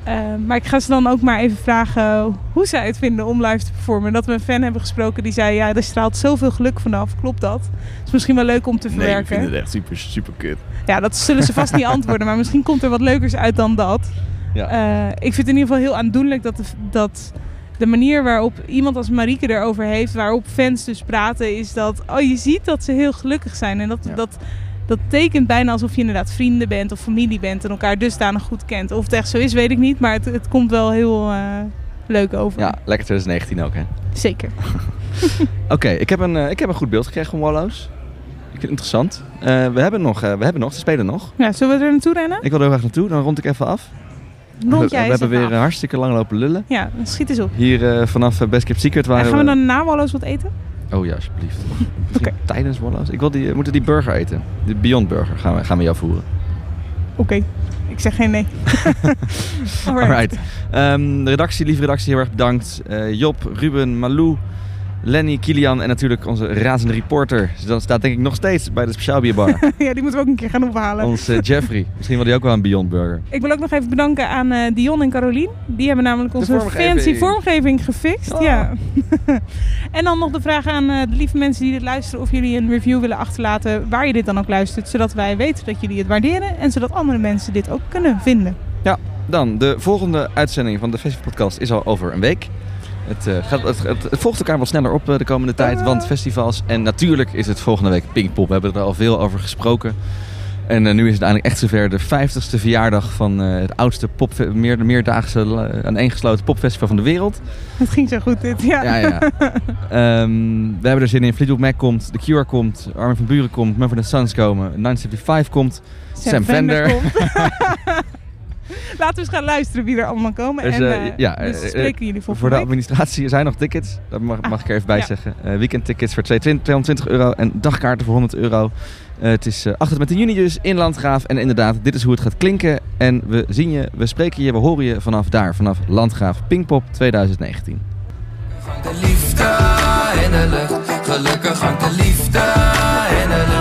Ehm, maar ik ga ze dan ook maar even vragen hoe zij het vinden om live te performen. Dat we een fan hebben gesproken die zei, ja, er straalt zoveel geluk vanaf. Klopt dat? Het is misschien wel leuk om te Nee, ik verwerken. vind het echt super, super kut. Ja, dat zullen ze vast niet antwoorden, maar misschien komt er wat leukers uit dan dat. Ja. Eh, ik vind het in ieder geval heel aandoenlijk dat de, dat de manier waarop iemand als Marieke erover heeft, waarop fans dus praten, is dat oh, je ziet dat ze heel gelukkig zijn. En dat, dat, dat tekent bijna alsof je inderdaad vrienden bent of familie bent en elkaar dusdanig goed kent. Of het echt zo is, weet ik niet, maar het, het komt wel heel eh, leuk over. Ja, lekker 2019 ook, hè? Zeker. Oké, ik, heb een, eh, ik heb een goed beeld gekregen van Wallows. Ik vind het interessant. Eh, we, hebben nog, we hebben nog, ze spelen nog. Ja, zullen we er naartoe rennen? Ik wil er heel graag naartoe, dan rond ik even af. Rond we, jij we eens hebben weer af. hartstikke lang lopen lullen. Ja, schiet eens op. Hier vanaf Best Kept Secret En waren gaan we dan na Wallows wat eten? Oh ja, alsjeblieft. Tijdens Wallows. Ik wil die, we moeten die burger eten. De Beyond Burger gaan we, gaan we jou voeren. Oké, ik zeg geen nee. Alright. Alright. Ehm, de redactie, lieve redactie, heel erg bedankt. Eh, Job, Ruben, Malou, Lenny, Kilian en natuurlijk onze razende reporter. Dus dat staat denk ik nog steeds bij de speciaalbierbar. ja, die moeten we ook een keer gaan ophalen. Ons eh, Jeffrey. Misschien wil hij ook wel een Beyond Burger. Ik wil ook nog even bedanken aan eh, Dion en Carolien. Die hebben namelijk onze vormgeving. fancy vormgeving gefixt. Oh. Ja. en dan nog de vraag aan eh, de lieve mensen die dit luisteren of jullie een review willen achterlaten waar je dit dan ook luistert. Zodat wij weten dat jullie het waarderen en zodat andere mensen dit ook kunnen vinden. Ja, dan de volgende uitzending van de Festivalpodcast is al over een week. Het, eh, gaat, het, het, het volgt elkaar wel sneller op eh, de komende tijd, want festivals. En natuurlijk is het volgende week Pinkpop. We hebben er al veel over gesproken. En eh, nu is het eindelijk echt zover de 50ste verjaardag van het oudste pop, meer, meerdaagse uh, aaneengesloten popfestival van de wereld. Het ging zo goed dit, ja. Ja, ja. Ehm, we hebben er zin in. Fleetwood Mac komt, The Cure komt, Armin van Buren komt, Mumford Sons komen, 975 komt, Sam, Fender. komt. Laten we eens gaan luisteren wie er allemaal komen. Dus, en eh, eh, ja, dus eh, spreken eh, jullie volgende Voor de week. administratie er zijn nog tickets. Dat mag, mag ik er even bij ja. zeggen. Eh, weekendtickets voor 220 euro en dagkaarten voor 100 euro. Het is eh 8 tot met de juni dus in Landgraaf. En inderdaad, dit is hoe het gaat klinken. En we zien je, we spreken je, we horen je vanaf daar. Vanaf Landgraaf Pinkpop 2019. De liefde in de lucht, gelukkig hangt de liefde in de lucht.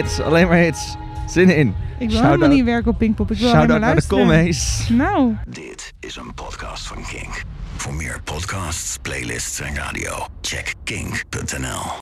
Hits, alleen maar hits. Zin in. Ik wil helemaal niet werken op Pinkpop. Ik wil alleen maar naar de luisteren. Nou. Dit is een podcast van Kink. Voor meer podcasts, playlists en radio, check kink.nl.